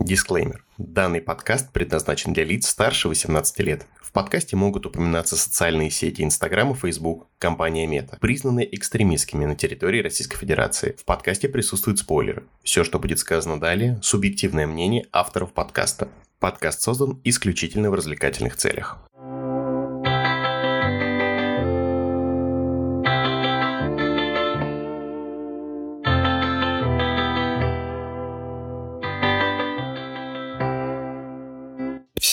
Дисклеймер. Данный подкаст предназначен для лиц старше 18 лет. В подкасте могут упоминаться социальные сети Инстаграм и Фейсбук, компания Мета, признанные экстремистскими на территории Российской Федерации. В подкасте присутствуют спойлеры. Все, что будет сказано далее, субъективное мнение авторов подкаста. Подкаст создан исключительно в развлекательных целях.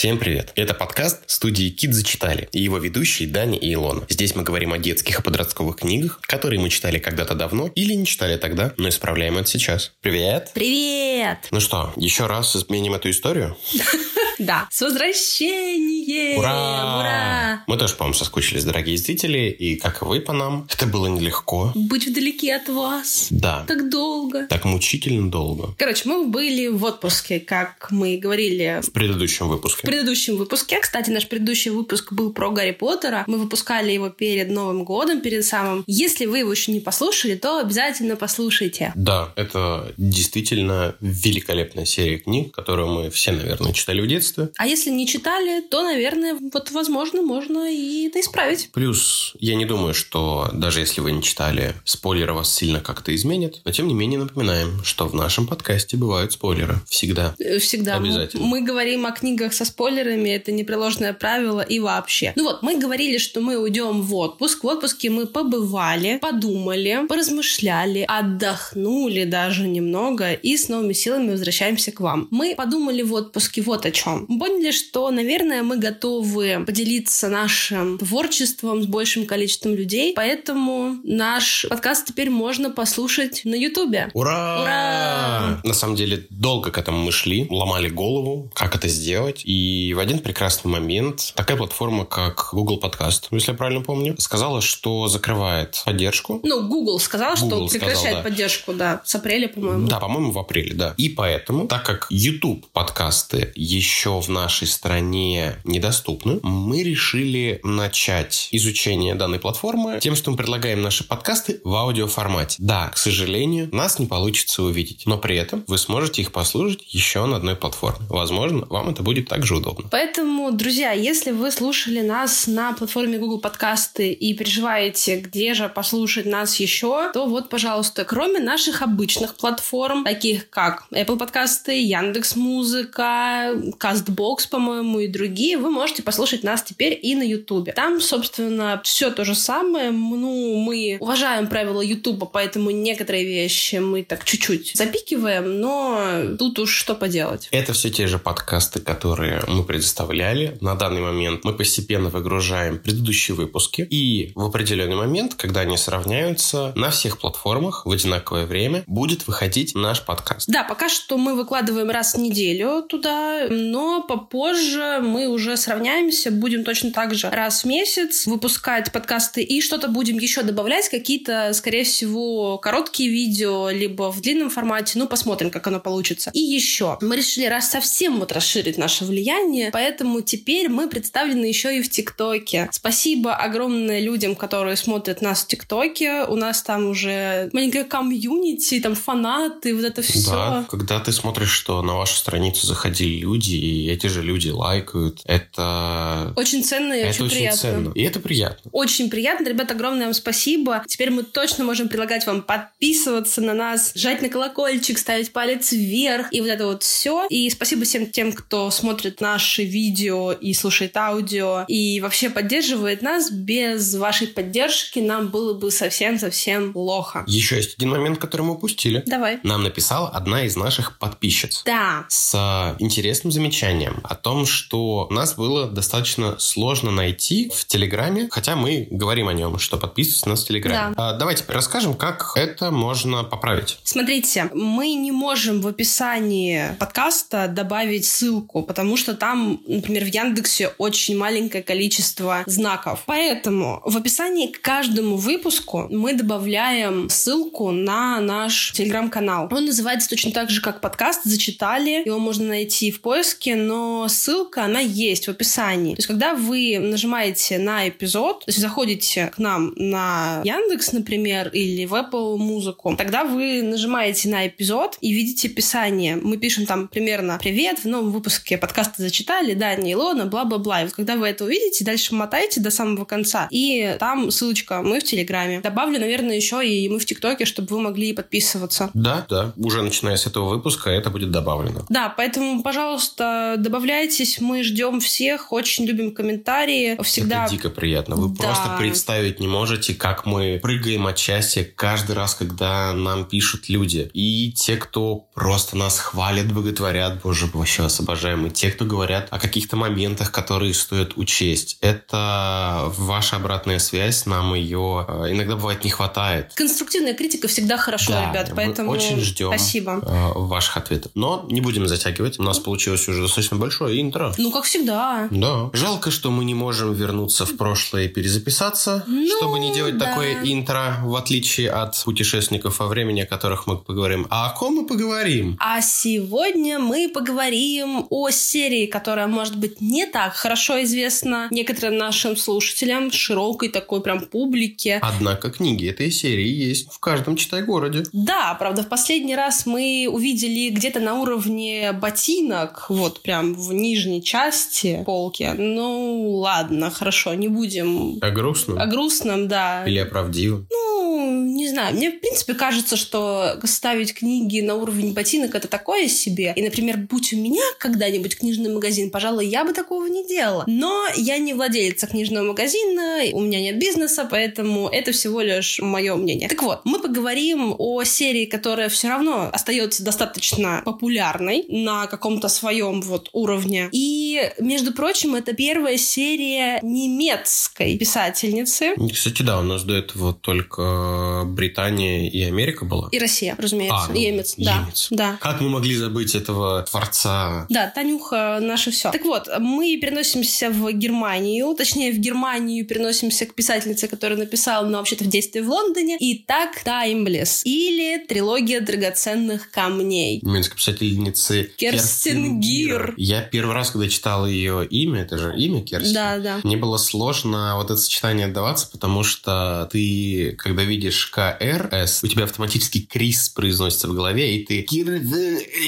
Всем привет! Это подкаст студии Кит зачитали и его ведущие Дани и Илона. Здесь мы говорим о детских и подростковых книгах, которые мы читали когда-то давно или не читали тогда, но исправляем это сейчас. Привет! Привет! Ну что, еще раз изменим эту историю? Да, с возвращением! Ура! Ура! Мы тоже, по-моему, соскучились, дорогие зрители, и как и вы по нам, это было нелегко. Быть вдалеке от вас. Да. Так долго. Так мучительно долго. Короче, мы были в отпуске, как мы говорили В предыдущем выпуске. в предыдущем выпуске. Кстати, наш предыдущий выпуск был про Гарри Поттера. Мы выпускали его перед Новым годом, перед самым. Если вы его еще не послушали, то обязательно послушайте. Да, это действительно великолепная серия книг, которую мы все, наверное, читали в детстве. А если не читали, то, наверное, вот, возможно, можно и это исправить. Плюс, я не думаю, что даже если вы не читали, спойлеры вас сильно как-то изменят. Но, тем не менее, напоминаем, что в нашем подкасте бывают спойлеры. Всегда. Э, Всегда. Обязательно. Мы говорим о книгах со спойлерами, это непреложное правило и вообще. Ну вот, мы говорили, что мы уйдем в отпуск. В отпуске мы побывали, подумали, поразмышляли, отдохнули даже немного и с новыми силами возвращаемся к вам. Мы подумали в отпуске вот о чем. Мы поняли, что, наверное, мы готовы поделиться нашим творчеством с большим количеством людей, поэтому наш подкаст теперь можно послушать на Ютубе. Ура! Ура! На самом деле, долго к этому мы шли, ломали голову, как это сделать. И в один прекрасный момент такая платформа, как Google Podcast, если я правильно помню, сказала, что закрывает поддержку. Ну, Google сказал, что Google сказал, прекращает да. поддержку, да, с апреля, по-моему. Да, по-моему, в апреле, да. И поэтому, так как YouTube подкасты еще в нашей стране недоступны, мы решили начать изучение данной платформы тем, что мы предлагаем наши подкасты в аудиоформате. Да, к сожалению, нас не получится увидеть, но при этом вы сможете их послушать еще на одной платформе. Возможно, вам это будет также удобно. Поэтому, друзья, если вы слушали нас на платформе Google Подкасты и переживаете, где же послушать нас еще, то вот, пожалуйста, кроме наших обычных платформ, таких как Apple Подкасты, Яндекс Музыка, Castbox, по-моему, и другие, вы можете послушать нас теперь и на Ютубе. Там, собственно, все то же самое. Ну, мы уважаем правила Ютуба, поэтому некоторые вещи мы так чуть-чуть запикиваем, но тут уж что поделать. Это все те же подкасты, которые мы предоставляли. На данный момент мы постепенно выгружаем предыдущие выпуски. И в определенный момент, когда они сравняются, на всех платформах в одинаковое время будет выходить наш подкаст. Да, пока что мы выкладываем раз в неделю туда, но попозже мы уже сравняемся, будем точно так же раз в месяц выпускать подкасты и что-то будем еще добавлять, какие-то, скорее всего, короткие видео, либо в длинном формате, ну, посмотрим, как оно получится. И еще, мы решили раз совсем вот расширить наше влияние, поэтому теперь мы представлены еще и в ТикТоке. Спасибо огромное людям, которые смотрят нас в ТикТоке, у нас там уже маленькая комьюнити, там фанаты, вот это все. Да, когда ты смотришь, что на вашу страницу заходили люди, и эти же люди лайкают, это... Очень ценно и это очень, очень приятно. ценно. И это приятно. Очень приятно. Ребят, огромное вам спасибо. Теперь мы точно можем предлагать вам подписываться на нас, жать на колокольчик, ставить палец вверх и вот это вот все. И спасибо всем тем, кто смотрит наши видео и слушает аудио и вообще поддерживает нас. Без вашей поддержки нам было бы совсем-совсем плохо. Еще есть один момент, который мы упустили. Давай. Нам написала одна из наших подписчиц. Да. с интересным замечанием о том, что нас было достаточно сложно найти в Телеграме, хотя мы говорим о нем, что подписывайтесь на нас в Телеграме. А, давайте расскажем, как это можно поправить. Смотрите, мы не можем в описании подкаста добавить ссылку, потому что там, например, в Яндексе очень маленькое количество знаков. Поэтому в описании к каждому выпуску мы добавляем ссылку на наш телеграм-канал. Он называется точно так же, как подкаст «Зачитали». Его можно найти в поиске, но ссылка, она есть в описании. То есть, когда вы нажимаете на эпизод, то есть заходите к нам на Яндекс, например, или в Apple музыку, тогда вы нажимаете на эпизод и видите описание. Мы пишем там примерно «Привет, в новом выпуске подкаста зачитали, Дани, Илона, бла-бла-бла». И вот когда вы это увидите, дальше мотаете до самого конца, и там ссылочка «Мы в Телеграме». Добавлю, наверное, еще и «Мы в ТикТоке», чтобы вы могли подписываться. Да, да. Уже начиная с этого выпуска это будет добавлено. Да, поэтому, пожалуйста, добавляйтесь. Мы ждем всех, очень любим комментарии. Всегда... Это дико приятно. Вы Да. просто представить не можете, как мы прыгаем от счастья каждый раз, когда нам пишут люди. И те, кто просто нас хвалят, боготворят, боже, вообще вас обожаем. И те, кто говорят о каких-то моментах, которые стоит учесть. Это ваша обратная связь, нам ее э, иногда бывает не хватает. Конструктивная критика всегда хорошо, Да, ребят, поэтому очень ждем спасибо. э, ваших ответов. Но не будем затягивать. У нас получилось уже достаточно большое интро. Ну, как всегда. Да. Жалко, что мы не можем вернуться в прошлое и перезаписаться, Ну, чтобы не делать да. такое интро, в отличие от путешественников во времени, о которых мы поговорим. А о ком мы поговорим? А сегодня мы поговорим о серии, которая, может быть, не так хорошо известна некоторым нашим слушателям, широкой такой прям публике. Однако книги этой серии есть в каждом читай-городе. Да, правда, в последний раз мы увидели где-то на уровне ботинок, вот прям в нижней части полки. Ну, ладно, хорошо, не будем О грустном? о грустном, да. Или о правдивом? Ну, не знаю, мне, в принципе, кажется, что ставить книги на уровень ботинок — это такое себе. И, например, будь у меня когда-нибудь книжный магазин, пожалуй, я бы такого не делала. Но я не владелица книжного магазина, у меня нет бизнеса, поэтому это всего лишь мое мнение. Так вот, мы поговорим о серии, которая все равно остается достаточно популярной на каком-то своем вот уровне. И, между прочим, это первая серия немецкой писательницы. Кстати, да, у нас до этого только Британия и Америка была. И Россия, разумеется. А, ну, Емец, да. Емец. Да. Как мы могли забыть этого творца? Да, Танюха наше все. Так вот, мы переносимся в Германию, точнее, в Германию переносимся к писательнице, которая написала, но вообще-то в действии в Лондоне. Итак, Timeless или трилогия драгоценных камней. Немецкой писательницы Керстин Гир. Я первый раз, когда читал ее имя, это же имя Керстин, Да, да. мне было сложно вот это сочетание отдаваться, потому что ты, когда видишь КРС, у тебя автоматически Крис произносится в голове, и ты Кир-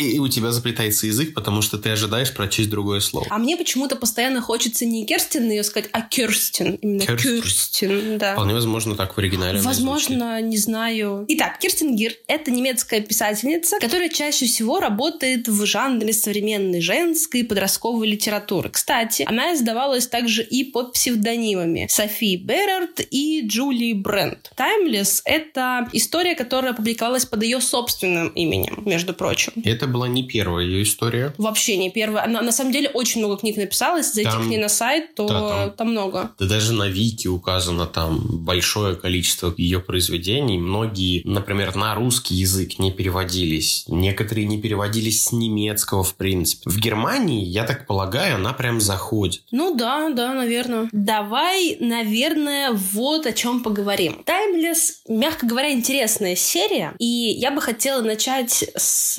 и у тебя заплетается язык, потому что ты ожидаешь прочесть другое слово. А мне почему-то постоянно хочется не Керстин ее сказать, а Керстин. Именно Керстин. Керстин, да. Вполне возможно, так в оригинале. Возможно, не знаю. Итак, Кирстин Гир — это немецкая писательница, которая чаще всего работает в жанре современной женской подростковой литературы. Кстати, она издавалась также и под псевдонимами Софи Берард и Джули Брент. Timeless — это история, которая публиковалась под ее собственным именем, между прочим. И Это была не первая ее история. Вообще не первая. Она на самом деле очень много книг написала. Если зайти Там- к ней на сайт, то да, там- там много. Да даже на Вики указано там большое количество ее произведений. Многие, например, на русский язык не переводились. Некоторые не переводились с немецкого, в принципе. В Германии, я так полагаю, она прям заходит. Ну да, да, наверное. Давай, наверное, вот о чем поговорим. Timeless, мягко говоря, интересная серия, и я бы хотела начать с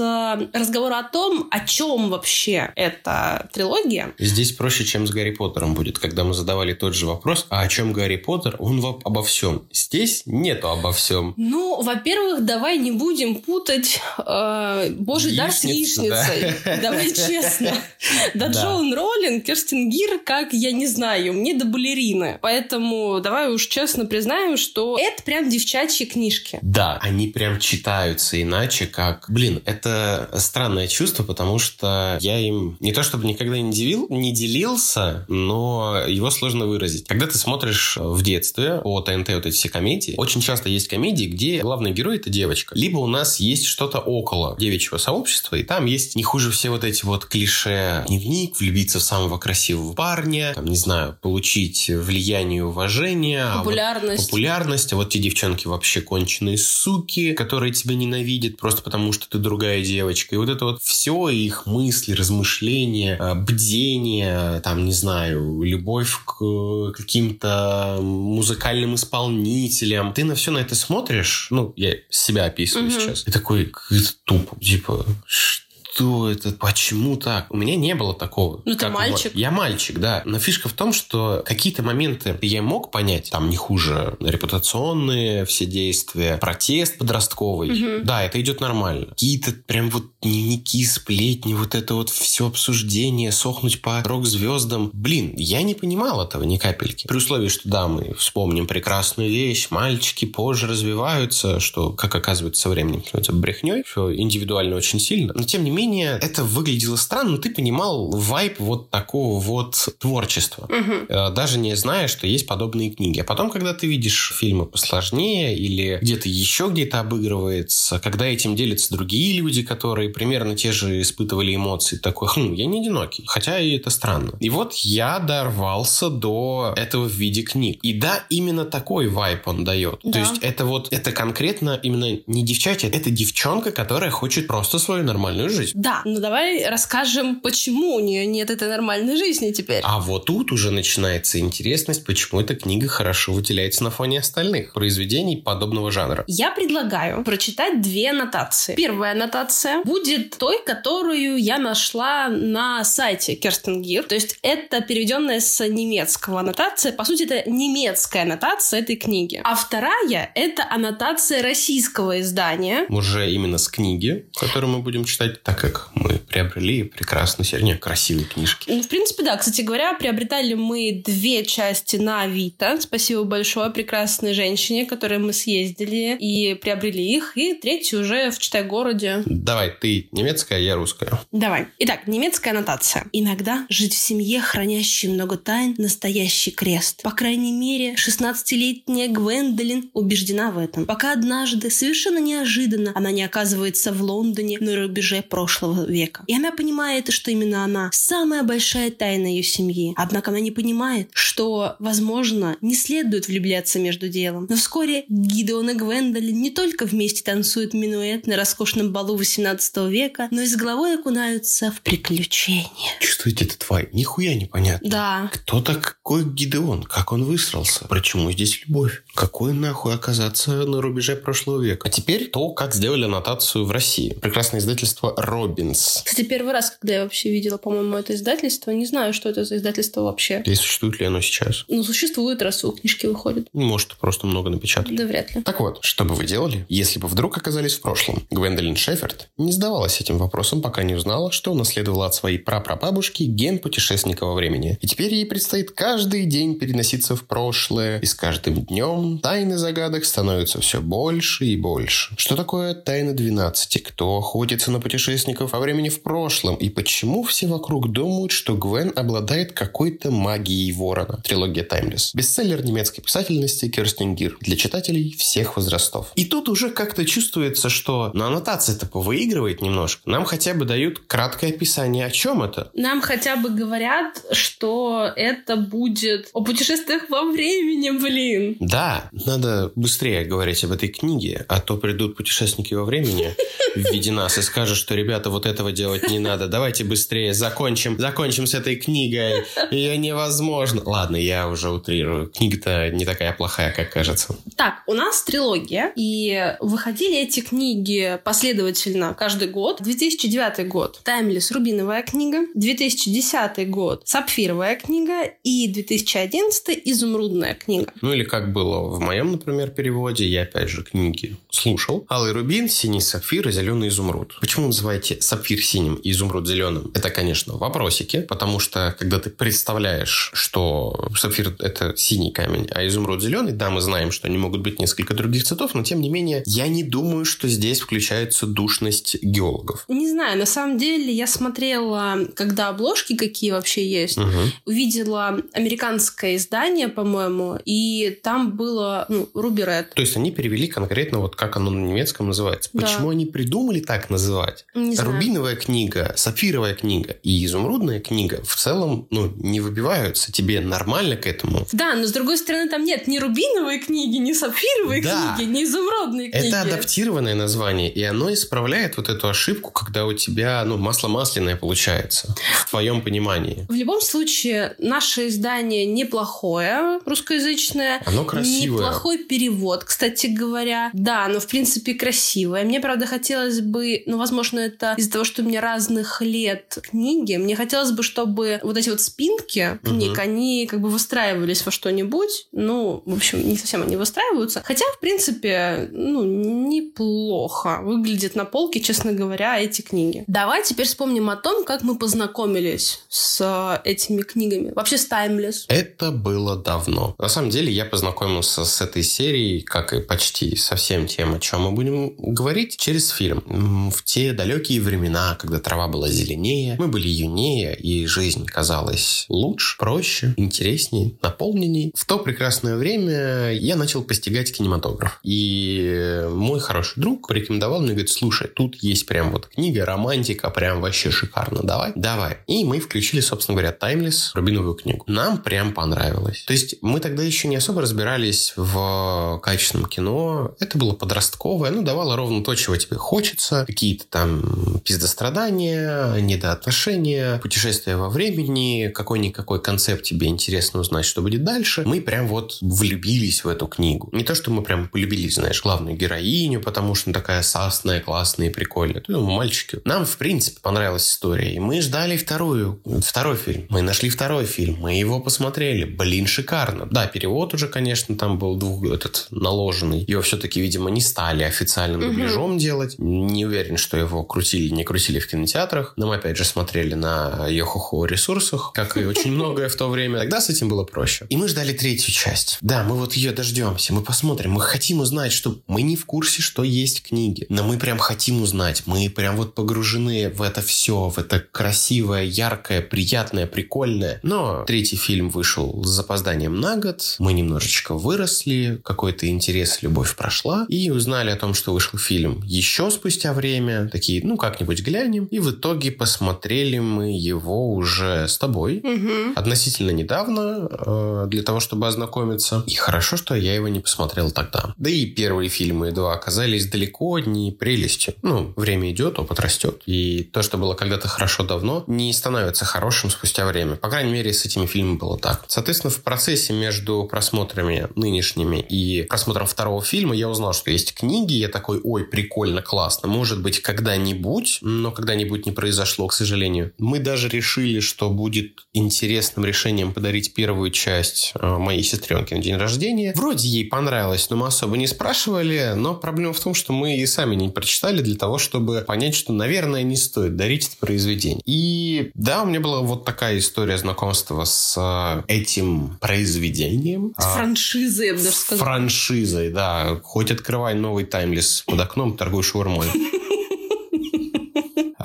разговора о том, о чем вообще эта трилогия. Здесь проще, чем с Гарри Поттером будет. Когда мы задавали тот же вопрос, а о чем Гарри Поттер, он во- обо всем. Здесь нету обо всем. Ну, во-первых, давай не будем путать э, Божий дар с яичницей. да. Давай честно. Да, Да. Джоан Роллинг, Керстин Гир, как я не знаю, мне до балерины. Поэтому давай уж честно признаем, что это прям девчачьи книжки. Да, они прям читаются иначе, как... Блин, это странное чувство, потому что я им не то чтобы никогда не, делил, не делился, но его сложно выразить. Когда ты смотришь в детстве по ТНТ вот эти все комедии, очень часто есть комедии, где главный герой — это девочка. Либо у нас есть что-то около девичьего сообщества, и там есть не хуже все вот эти вот клише дневник, влюбиться в самого красивого парня, там, не знаю, получить влияние и уважение. а вот Популярность. популярность, а вот те девчонки вообще конченые суки, которые тебя ненавидят просто потому, что ты другая девочка. И вот это вот все их мысли, размышления, э, бдение, там, не знаю, любовь к каким-то музыкальным исполнителям. Ты на все на это смотришь, ну, я себя описываю Мгм. сейчас, и такой, как это тупо, типа, что что это, почему так? У меня не было такого. Ну, ты мальчик. Я мальчик, да. Но фишка в том, что какие-то моменты я мог понять, там не хуже репутационные все действия, протест подростковый. Угу. Да, это идет нормально. Какие-то прям вот дневники, сплетни, вот это вот все обсуждение, сохнуть по рок-звездам. Блин, я не понимал этого ни капельки. При условии, что да, мы вспомним прекрасную вещь, мальчики позже развиваются, что, как оказывается, со временем становится брехней, что индивидуально очень сильно. Но, тем не менее, это выглядело странно, но ты понимал вайп вот такого вот творчества. Угу. Даже не зная, что есть подобные книги. А потом, когда ты видишь фильмы посложнее или где-то еще где-то обыгрывается, когда этим делятся другие люди, которые примерно те же испытывали эмоции, такой, хм, я не одинокий. Хотя и это странно. И вот я дорвался до этого в виде книг. И да, именно такой вайп он дает. Да. То есть это вот, это конкретно именно не девчачья, это девчонка, которая хочет просто свою нормальную жизнь. Да, ну давай расскажем, почему у нее нет этой нормальной жизни теперь. А вот тут уже начинается интересность, почему эта книга хорошо выделяется на фоне остальных произведений подобного жанра. Я предлагаю прочитать две аннотации. Первая аннотация будет той, которую я нашла на сайте Керстенгир. То есть это переведенная с немецкого аннотация. По сути, это немецкая аннотация этой книги. А вторая — это аннотация российского издания. Уже именно с книги, которую мы будем читать, так как мы приобрели прекрасные, серия красивые книжки. Ну, в принципе, да. Кстати говоря, приобретали мы две части на Авито. Спасибо большое прекрасной женщине, которой мы съездили и приобрели их. И третью уже в Читай-городе. Давай, ты немецкая, я русская. Давай. Итак, немецкая аннотация. Иногда жить в семье, хранящей много тайн, настоящий крест. По крайней мере, 16-летняя Гвендолин убеждена в этом. Пока однажды, совершенно неожиданно, она не оказывается в Лондоне на рубеже прошлого века. И она понимает, что именно она самая большая тайна ее семьи. Однако она не понимает, что, возможно, не следует влюбляться между делом. Но вскоре Гидеон и Гвендолин не только вместе танцуют минуэт на роскошном балу 18 века, но и с головой окунаются в приключения. Чувствуете, это тварь? Нихуя непонятно. Да. Кто такой Гидеон? Как он высрался? Почему здесь любовь? Какой нахуй оказаться на рубеже прошлого века? А теперь то, как сделали аннотацию в России. Прекрасное издательство «Робинс». Кстати, первый раз, когда я вообще видела, по-моему, это издательство, не знаю, что это за издательство вообще. И существует ли оно сейчас? Ну, существует, раз у книжки выходят. Может, просто много напечатали. Да вряд ли. Так вот, что бы вы делали, если бы вдруг оказались в прошлом? Гвендолин Шеферд не задавалась этим вопросом, пока не узнала, что унаследовала от своей прапрабабушки ген путешественника во времени. И теперь ей предстоит каждый день переноситься в прошлое, и с каждым днем тайны загадок становятся все больше и больше. Что такое тайна 12? Кто охотится на путешественников во времени в прошлом? И почему все вокруг думают, что Гвен обладает какой-то магией ворона? Трилогия Таймлесс. Бестселлер немецкой писательности Керстин Гир для читателей всех возрастов. И тут уже как-то чувствуется, что на аннотация-то повыигрывает немножко. Нам хотя бы дают краткое описание, о чем это. Нам хотя бы говорят, что это будет о путешествиях во времени, блин. Да, надо быстрее говорить об этой книге, а то придут путешественники во времени в виде нас и скажут, что, ребята, вот этого делать не надо. Давайте быстрее закончим, закончим с этой книгой. Ее невозможно. Ладно, я уже утрирую. Книга-то не такая плохая, как кажется. Так, у нас трилогия, и выходили эти книги последовательно каждый год. 2009 год «Таймлесс. Рубиновая книга», 2010 год «Сапфировая книга» и 2011 «Изумрудная книга». Ну или как было в моем, например, переводе, я опять же книги слушал. Алый рубин, синий сапфир и зеленый изумруд. Почему называете сапфир синим и изумруд зеленым? Это, конечно, вопросики, потому что когда ты представляешь, что сапфир — это синий камень, а изумруд зеленый, да, мы знаем, что они могут быть несколько других цветов, но тем не менее, я не думаю, что здесь включается душность геологов. Не знаю, на самом деле я смотрела, когда обложки какие вообще есть, Угу. увидела американское издание, по-моему, и там было, ну, Руби Ред. То есть они перевели конкретно вот как оно на немецком называется. Да. Почему они придумали так называть? Не знаю. Рубиновая книга, сапфировая книга и изумрудная книга в целом ну, не выбиваются. Тебе нормально к этому. Да, но с другой стороны, там нет ни рубиновой книги, ни сапфировой Да. книги, ни изумрудной книги. Это адаптированное название, и оно исправляет вот эту ошибку, когда у тебя ну, масло масляное получается в твоем понимании. В любом случае, наше издание неплохое, русскоязычное. Оно красивое. Неплохой перевод, кстати говоря. Да, но в принципе красивая. Мне, правда, хотелось бы, ну, возможно, это из-за того, что у меня разных лет книги, мне хотелось бы, чтобы вот эти вот спинки книг, угу. они как бы выстраивались во что-нибудь. Ну, в общем, не совсем они выстраиваются. Хотя, в принципе, ну, неплохо выглядит на полке, честно говоря, эти книги. Давай теперь вспомним о том, как мы познакомились с этими книгами. Вообще с Timeless. Это было давно. На самом деле, я познакомился с этой серией, как и почти со всем тем, о чем мы будем говорить, через фильм. В те далекие времена, когда трава была зеленее, мы были юнее, и жизнь казалась лучше, проще, интереснее, наполненней. В то прекрасное время я начал постигать кинематограф. И мой хороший друг порекомендовал мне, говорит, слушай, тут есть прям вот книга, романтика, прям вообще шикарно, давай? Давай. И мы включили, собственно говоря, Timeless, рубиновую книгу. Нам прям понравилось. То есть мы тогда еще не особо разбирались в качественном кино. Это было подростковое, ну, давало ровно то, чего тебе хочется. Какие-то там пиздострадания, недоотношения, путешествия во времени, какой-никакой концепт тебе интересно узнать, что будет дальше. Мы прям вот влюбились в эту книгу. Не то, что мы прям полюбили, знаешь, главную героиню, потому что она такая сасная, классная и прикольная. Ну, мальчики. Нам, в принципе, понравилась история. И мы ждали вторую, второй фильм. Мы нашли второй фильм. Мы его посмотрели. Блин, шикарно. Да, перевод уже, конечно, там был двух, этот наложенный. Его все-таки, видимо, не стали официальным дубляжом угу. делать. Не уверен, что его крутили, не крутили в кинотеатрах. Но мы, опять же, смотрели на Йохохо ресурсах, как и очень многое в то время. Тогда с этим было проще. И мы ждали третью часть. Да, мы вот ее дождемся. Мы посмотрим. Мы хотим узнать, что мы не в курсе, что есть книги. Но мы прям хотим узнать. Мы прям вот погружены в это все, в это красивое, яркое, приятное, прикольное. Но третий фильм вышел с запозданием на год. Мы немножечко выросли, какой-то интерес, любовь прошла. И узнали о том, что вышел фильм еще спустя время. Такие, ну, как-нибудь глянем. И в итоге посмотрели мы его уже с тобой. Угу. Относительно недавно, э, для того, чтобы ознакомиться. И хорошо, что я его не посмотрел тогда. Да и первые фильмы два оказались далеко не прелестью. Ну, время идет, опыт растет. И то, что было когда-то хорошо давно, не становится хорошим спустя время. По крайней мере, с этими фильмами было так. Соответственно, в процессе между просмотрами нынешними и просмотром второго фильма я узнал, что есть книги. Я такой, ой, прикольно, классно. Может быть, когда-нибудь, но когда-нибудь не произошло, к сожалению. Мы даже решили, что будет интересным решением подарить первую часть э, моей сестренке на день рождения. Вроде ей понравилось, но мы особо не спрашивали. Но проблема в том, что мы и сами не прочитали для того, чтобы понять, что, наверное, не стоит дарить это произведение. И да, у меня была вот такая история знакомства с э, этим произведением. С франшизой, я бы даже сказала. Франшизой, да. Хоть открывай новый таймлес под окном, торгуй шаурмой.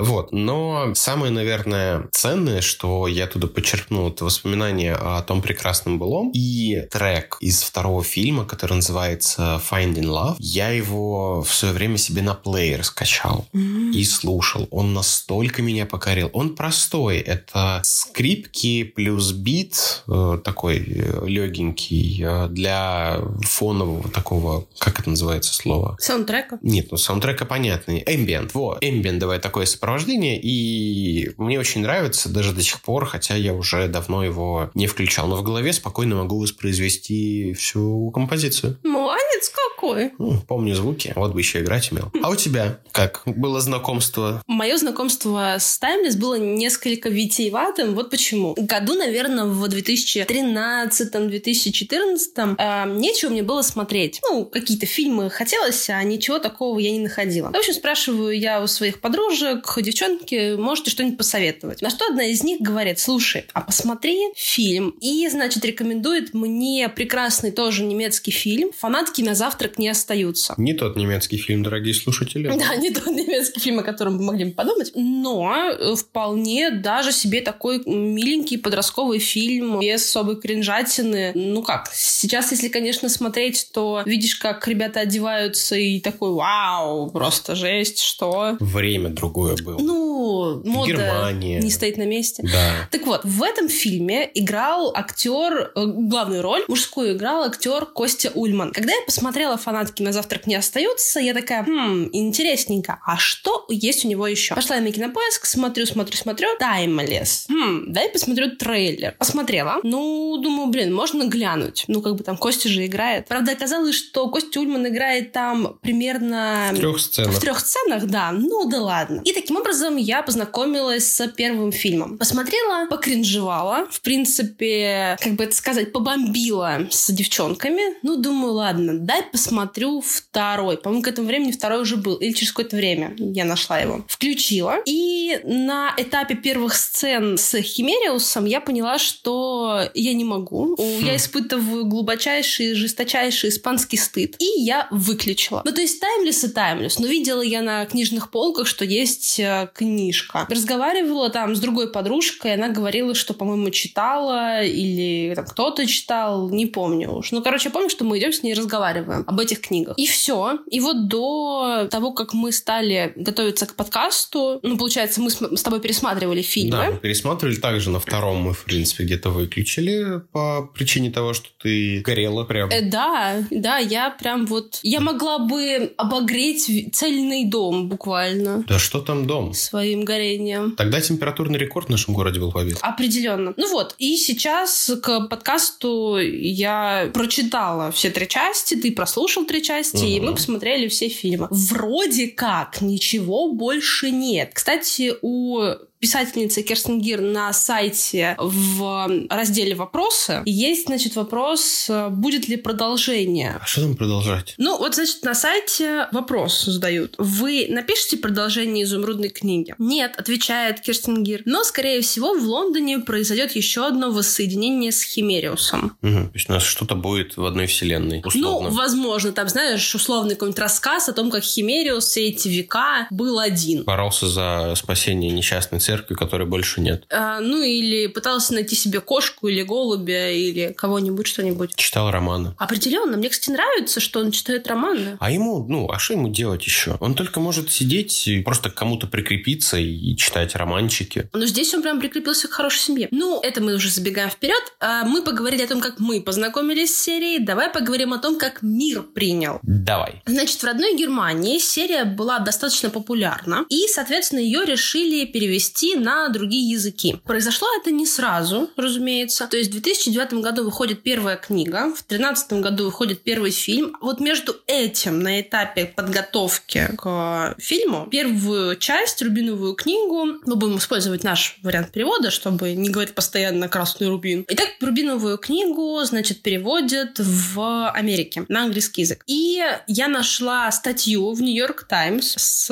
Вот. Но самое, наверное, ценное, что я туда подчеркнул, это воспоминания о том прекрасном былом и трек из второго фильма, который называется Finding Love. Я его в свое время себе на плеер скачал mm-hmm. и слушал. Он настолько меня покорил. Он простой. Это скрипки плюс бит, э, такой э, легенький, э, для фонового такого, как это называется слово? Саундтрека? Нет, ну саундтрека понятный. Эмбиент, вот. Эмбиентовое такое сопровождение сопровождения, и мне очень нравится даже до сих пор, хотя я уже давно его не включал. Но в голове спокойно могу воспроизвести всю композицию. Молодец какой! Ну, помню звуки, вот бы еще играть умел. А у тебя как было знакомство? Мое знакомство с Timeless было несколько витиеватым. Вот почему. Году, наверное, в 2013-2014 э, нечего мне было смотреть. Ну, какие-то фильмы хотелось, а ничего такого я не находила. В общем, спрашиваю я у своих подружек, девчонки, можете что-нибудь посоветовать? На что одна из них говорит, слушай, а посмотри фильм. И, значит, рекомендует мне прекрасный тоже немецкий фильм «Фанатки на завтрак не остаются». Не тот немецкий фильм, дорогие слушатели. Да, не тот немецкий фильм, о котором вы могли бы подумать. Но вполне даже себе такой миленький подростковый фильм без особой кринжатины. Ну как, сейчас, если, конечно, смотреть, то видишь, как ребята одеваются и такой, вау, просто жесть, что... Время другое было ну, Ну, мода Германия. не стоит на месте. Да. Так вот, в этом фильме играл актер, э, главную роль, мужскую играл актер Костя Ульман. Когда я посмотрела «Фанатки на завтрак не остаются», я такая, хм, интересненько, а что есть у него еще? Пошла я на кинопоиск, смотрю, смотрю, смотрю, Таймлес. Хм, дай посмотрю трейлер. Посмотрела. Ну, думаю, блин, можно глянуть. Ну, как бы там Костя же играет. Правда, оказалось, что Костя Ульман играет там примерно... В трех сценах. В трех сценах, да. Ну да ладно. И таким образом я познакомилась с первым фильмом. Посмотрела, покринжевала. В принципе, как бы это сказать, побомбила с девчонками. Ну, думаю, ладно, дай посмотрю второй. По-моему, к этому времени второй уже был. Или через какое-то время я нашла его. Включила. И на этапе первых сцен с Химериусом я поняла, что я не могу. Я испытываю глубочайший, жесточайший испанский стыд. И я выключила. Ну, то есть таймлес и таймлес. Но видела я на книжных полках, что есть э, книжка. Разговаривала там с другой подружкой, она говорила, что, по-моему, читала или там, кто-то читал, не помню уж. Ну, короче, я помню, что мы идем с ней разговариваем об этих книгах. И все. И вот до того, как мы стали готовиться к подкасту, ну, получается, мы с, тобой пересматривали фильмы. Да, мы пересматривали также на втором мы, в принципе, где-то выключили по причине того, что ты горела прям. Э, да, да, я прям вот... Я могла бы обогреть цельный дом буквально. Да что там дом? Своим горением. Тогда температурный рекорд в нашем городе был побит. Определенно. Ну вот, и сейчас к подкасту я прочитала все три части, ты прослушал три части, угу. и мы посмотрели все фильмы. Вроде как ничего больше нет. Кстати, у писательница Керстен Гир на сайте в разделе «Вопросы» есть, значит, вопрос, будет ли продолжение. А что там продолжать? Ну, вот, значит, на сайте вопрос задают. Вы напишите продолжение «Изумрудной книги»? Нет, отвечает Керстен Гир. Но, скорее всего, в Лондоне произойдет еще одно воссоединение с Химериусом. Угу. То есть у нас что-то будет в одной вселенной, условно. Ну, возможно, там, знаешь, условный какой-нибудь рассказ о том, как Химериус все эти века был один. Боролся за спасение несчастной церкви церкви, которой больше нет. А, ну, или пытался найти себе кошку или голубя, или кого-нибудь, что-нибудь. Читал романы. Определенно. Мне, кстати, нравится, что он читает романы. А ему, ну, а что ему делать еще? Он только может сидеть и просто к кому-то прикрепиться и читать романчики. Но здесь он прям прикрепился к хорошей семье. Ну, это мы уже забегаем вперед. А мы поговорили о том, как мы познакомились с серией. Давай поговорим о том, как мир принял. Давай. Значит, в родной Германии серия была достаточно популярна. И, соответственно, ее решили перевести перевести на другие языки. Произошло это не сразу, разумеется. То есть в 2009 году выходит первая книга, в 2013 году выходит первый фильм. Вот между этим на этапе подготовки к фильму первую часть, рубиновую книгу, мы будем использовать наш вариант перевода, чтобы не говорить постоянно красный рубин. Итак, рубиновую книгу, значит, переводят в Америке на английский язык. И я нашла статью в Нью-Йорк Таймс с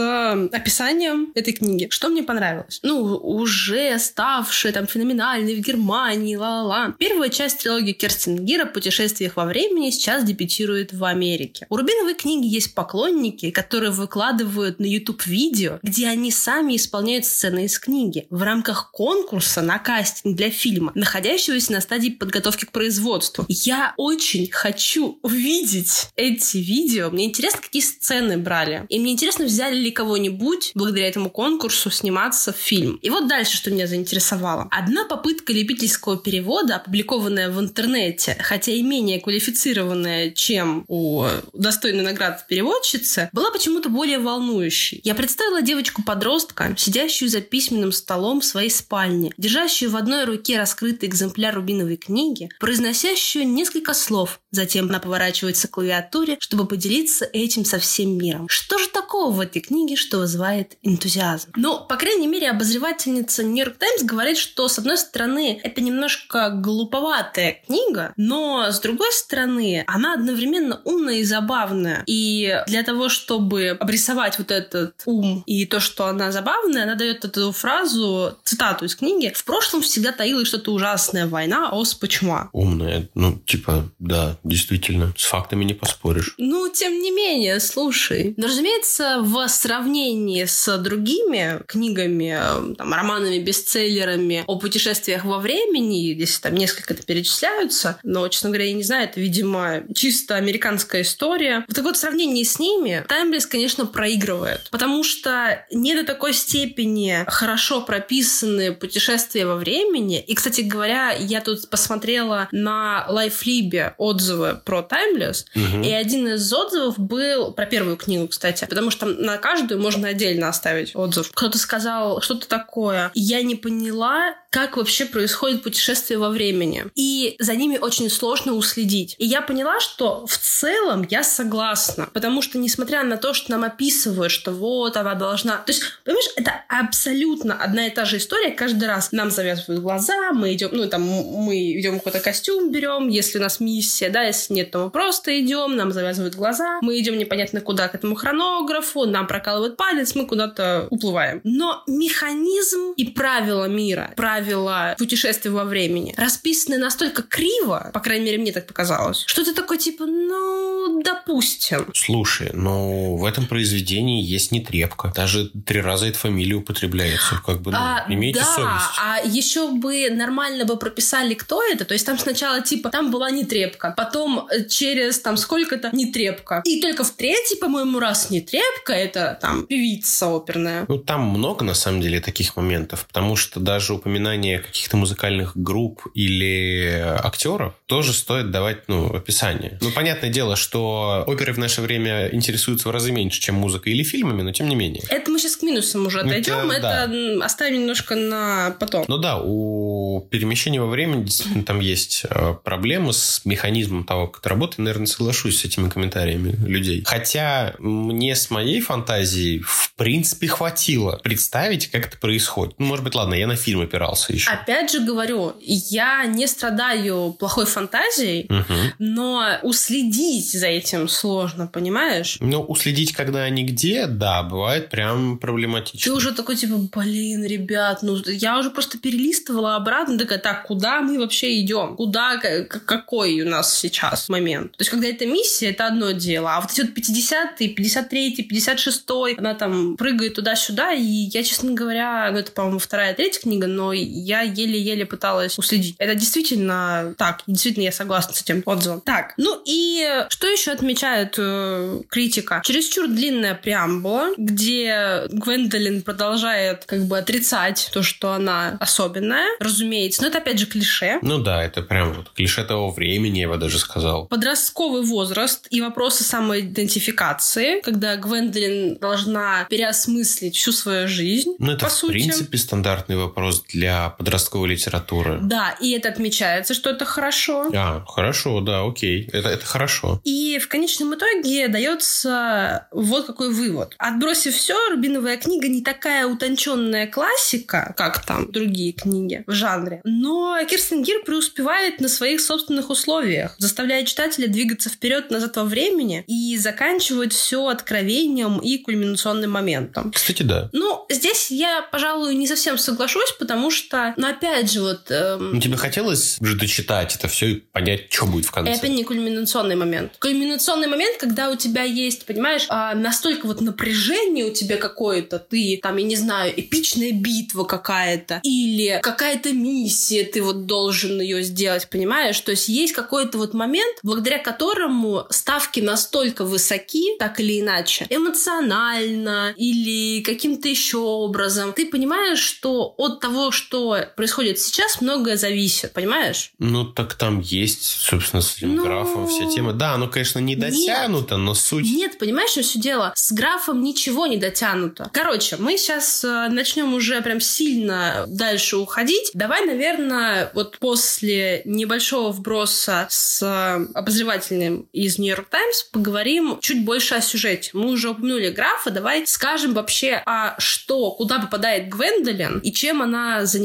описанием этой книги. Что мне понравилось? Ну, уже ставшая там феноменальной в Германии, ла-ла-ла. Первая часть трилогии Керстингира «Путешествиях во времени» сейчас дебютирует в Америке. У Рубиновой книги есть поклонники, которые выкладывают на YouTube видео, где они сами исполняют сцены из книги в рамках конкурса на кастинг для фильма, находящегося на стадии подготовки к производству. Я очень хочу увидеть эти видео. Мне интересно, какие сцены брали. И мне интересно, взяли ли кого-нибудь благодаря этому конкурсу сниматься в фильм. И вот дальше, что меня заинтересовало. Одна попытка любительского перевода, опубликованная в интернете, хотя и менее квалифицированная, чем у достойной награды переводчицы, была почему-то более волнующей. Я представила девочку-подростка, сидящую за письменным столом в своей спальне, держащую в одной руке раскрытый экземпляр рубиновой книги, произносящую несколько слов. Затем она поворачивается к клавиатуре, чтобы поделиться этим со всем миром. Что же такого в этой книге, что вызывает энтузиазм? Ну, по крайней мере, обозреватель обозревательница Нью-Йорк Таймс говорит, что, с одной стороны, это немножко глуповатая книга, но, с другой стороны, она одновременно умная и забавная. И для того, чтобы обрисовать вот этот ум и то, что она забавная, она дает эту фразу, цитату из книги, «В прошлом всегда таилась что-то ужасное, война, оспа, чума». Умная. Ну, типа, да, действительно, с фактами не поспоришь. Ну, тем не менее, слушай. Но, разумеется, в сравнении с другими книгами там, романами-бестселлерами о путешествиях во времени, если там несколько это перечисляются, но, честно говоря, я не знаю, это, видимо, чисто американская история. Вот так вот в сравнении с ними Таймлес, конечно, проигрывает, потому что не до такой степени хорошо прописаны путешествия во времени. И, кстати говоря, я тут посмотрела на Лайфлибе отзывы про Timeless, угу. и один из отзывов был про первую книгу, кстати, потому что на каждую можно отдельно оставить отзыв. Кто-то сказал что-то такое. Я не поняла, как вообще происходит путешествие во времени. И за ними очень сложно уследить. И я поняла, что в целом я согласна. Потому что, несмотря на то, что нам описывают, что вот она должна... То есть, понимаешь, это абсолютно одна и та же история. Каждый раз нам завязывают глаза, мы идем, ну, там, мы идем какой-то костюм берем, если у нас миссия, да, если нет, то мы просто идем, нам завязывают глаза, мы идем непонятно куда к этому хронографу, нам прокалывают палец, мы куда-то уплываем. Но механизм и правила мира, правила правила путешествия во времени расписаны настолько криво, по крайней мере, мне так показалось, что ты такой типа, ну, допустим. Слушай, но в этом произведении есть нетрепка. Даже три раза эта фамилия употребляется. Как бы, ну, а, имейте да, совесть. а еще бы нормально бы прописали, кто это. То есть там сначала типа, там была нетрепка, потом э, через там сколько-то нетрепка. И только в третий, по-моему, раз нетрепка, это там певица оперная. Ну, там много, на самом деле, таких моментов, потому что даже упоминание упоминание каких-то музыкальных групп или актеров, тоже стоит давать, ну, описание. Ну, понятное дело, что оперы в наше время интересуются в разы меньше, чем музыкой или фильмами, но тем не менее. Это мы сейчас к минусам уже отойдем, это, это да. оставим немножко на потом. Ну да, у перемещения во времени действительно там есть э, проблемы с механизмом того, как это работает. Наверное, соглашусь с этими комментариями людей. Хотя мне с моей фантазией в принципе хватило представить, как это происходит. Ну, может быть, ладно, я на фильм опирался остался еще. Опять же говорю, я не страдаю плохой фантазией, угу. но уследить за этим сложно, понимаешь? Ну, уследить, когда они где, да, бывает прям проблематично. Ты уже такой, типа, блин, ребят, ну, я уже просто перелистывала обратно, такая, так, куда мы вообще идем? Куда, какой у нас сейчас момент? То есть, когда это миссия, это одно дело, а вот эти вот 50-й, 53-й, 56-й, она там прыгает туда-сюда, и я, честно говоря, ну, это, по-моему, вторая, третья книга, но я еле-еле пыталась уследить. Это действительно так. Действительно, я согласна с этим отзывом. Так, ну и что еще отмечает э, критика? Чересчур длинная преамбула, где Гвендолин продолжает как бы отрицать то, что она особенная, разумеется. Но это опять же клише. Ну да, это прям вот клише того времени, я бы даже сказал. Подростковый возраст и вопросы самоидентификации, когда Гвендолин должна переосмыслить всю свою жизнь. Ну это, по в сути. принципе, стандартный вопрос для подростковой литературы. Да, и это отмечается, что это хорошо. А, хорошо, да, окей. Это, это хорошо. И в конечном итоге дается вот какой вывод. Отбросив все, Рубиновая книга не такая утонченная классика, как там другие книги в жанре. Но Кирстен Гир преуспевает на своих собственных условиях, заставляя читателя двигаться вперед назад во времени и заканчивает все откровением и кульминационным моментом. Кстати, да. Ну, здесь я, пожалуй, не совсем соглашусь, потому что, ну, опять же, вот... Эм... Ну, тебе хотелось же дочитать это все и понять, что будет в конце? Это не кульминационный момент. Кульминационный момент, когда у тебя есть, понимаешь, а, настолько вот напряжение у тебя какое-то, ты, там, я не знаю, эпичная битва какая-то, или какая-то миссия, ты вот должен ее сделать, понимаешь? То есть есть какой-то вот момент, благодаря которому ставки настолько высоки, так или иначе, эмоционально или каким-то еще образом, ты понимаешь, что от того, того, что происходит сейчас, многое зависит, понимаешь? Ну, так там есть, собственно, с этим ну... графом вся тема. Да, оно, конечно, не дотянуто, Нет. но суть... Нет, понимаешь, что все дело? С графом ничего не дотянуто. Короче, мы сейчас э, начнем уже прям сильно дальше уходить. Давай, наверное, вот после небольшого вброса с э, обозревателем из Нью-Йорк Таймс поговорим чуть больше о сюжете. Мы уже упомянули графа, давай скажем вообще, а что, куда попадает Гвендолин и чем она занимается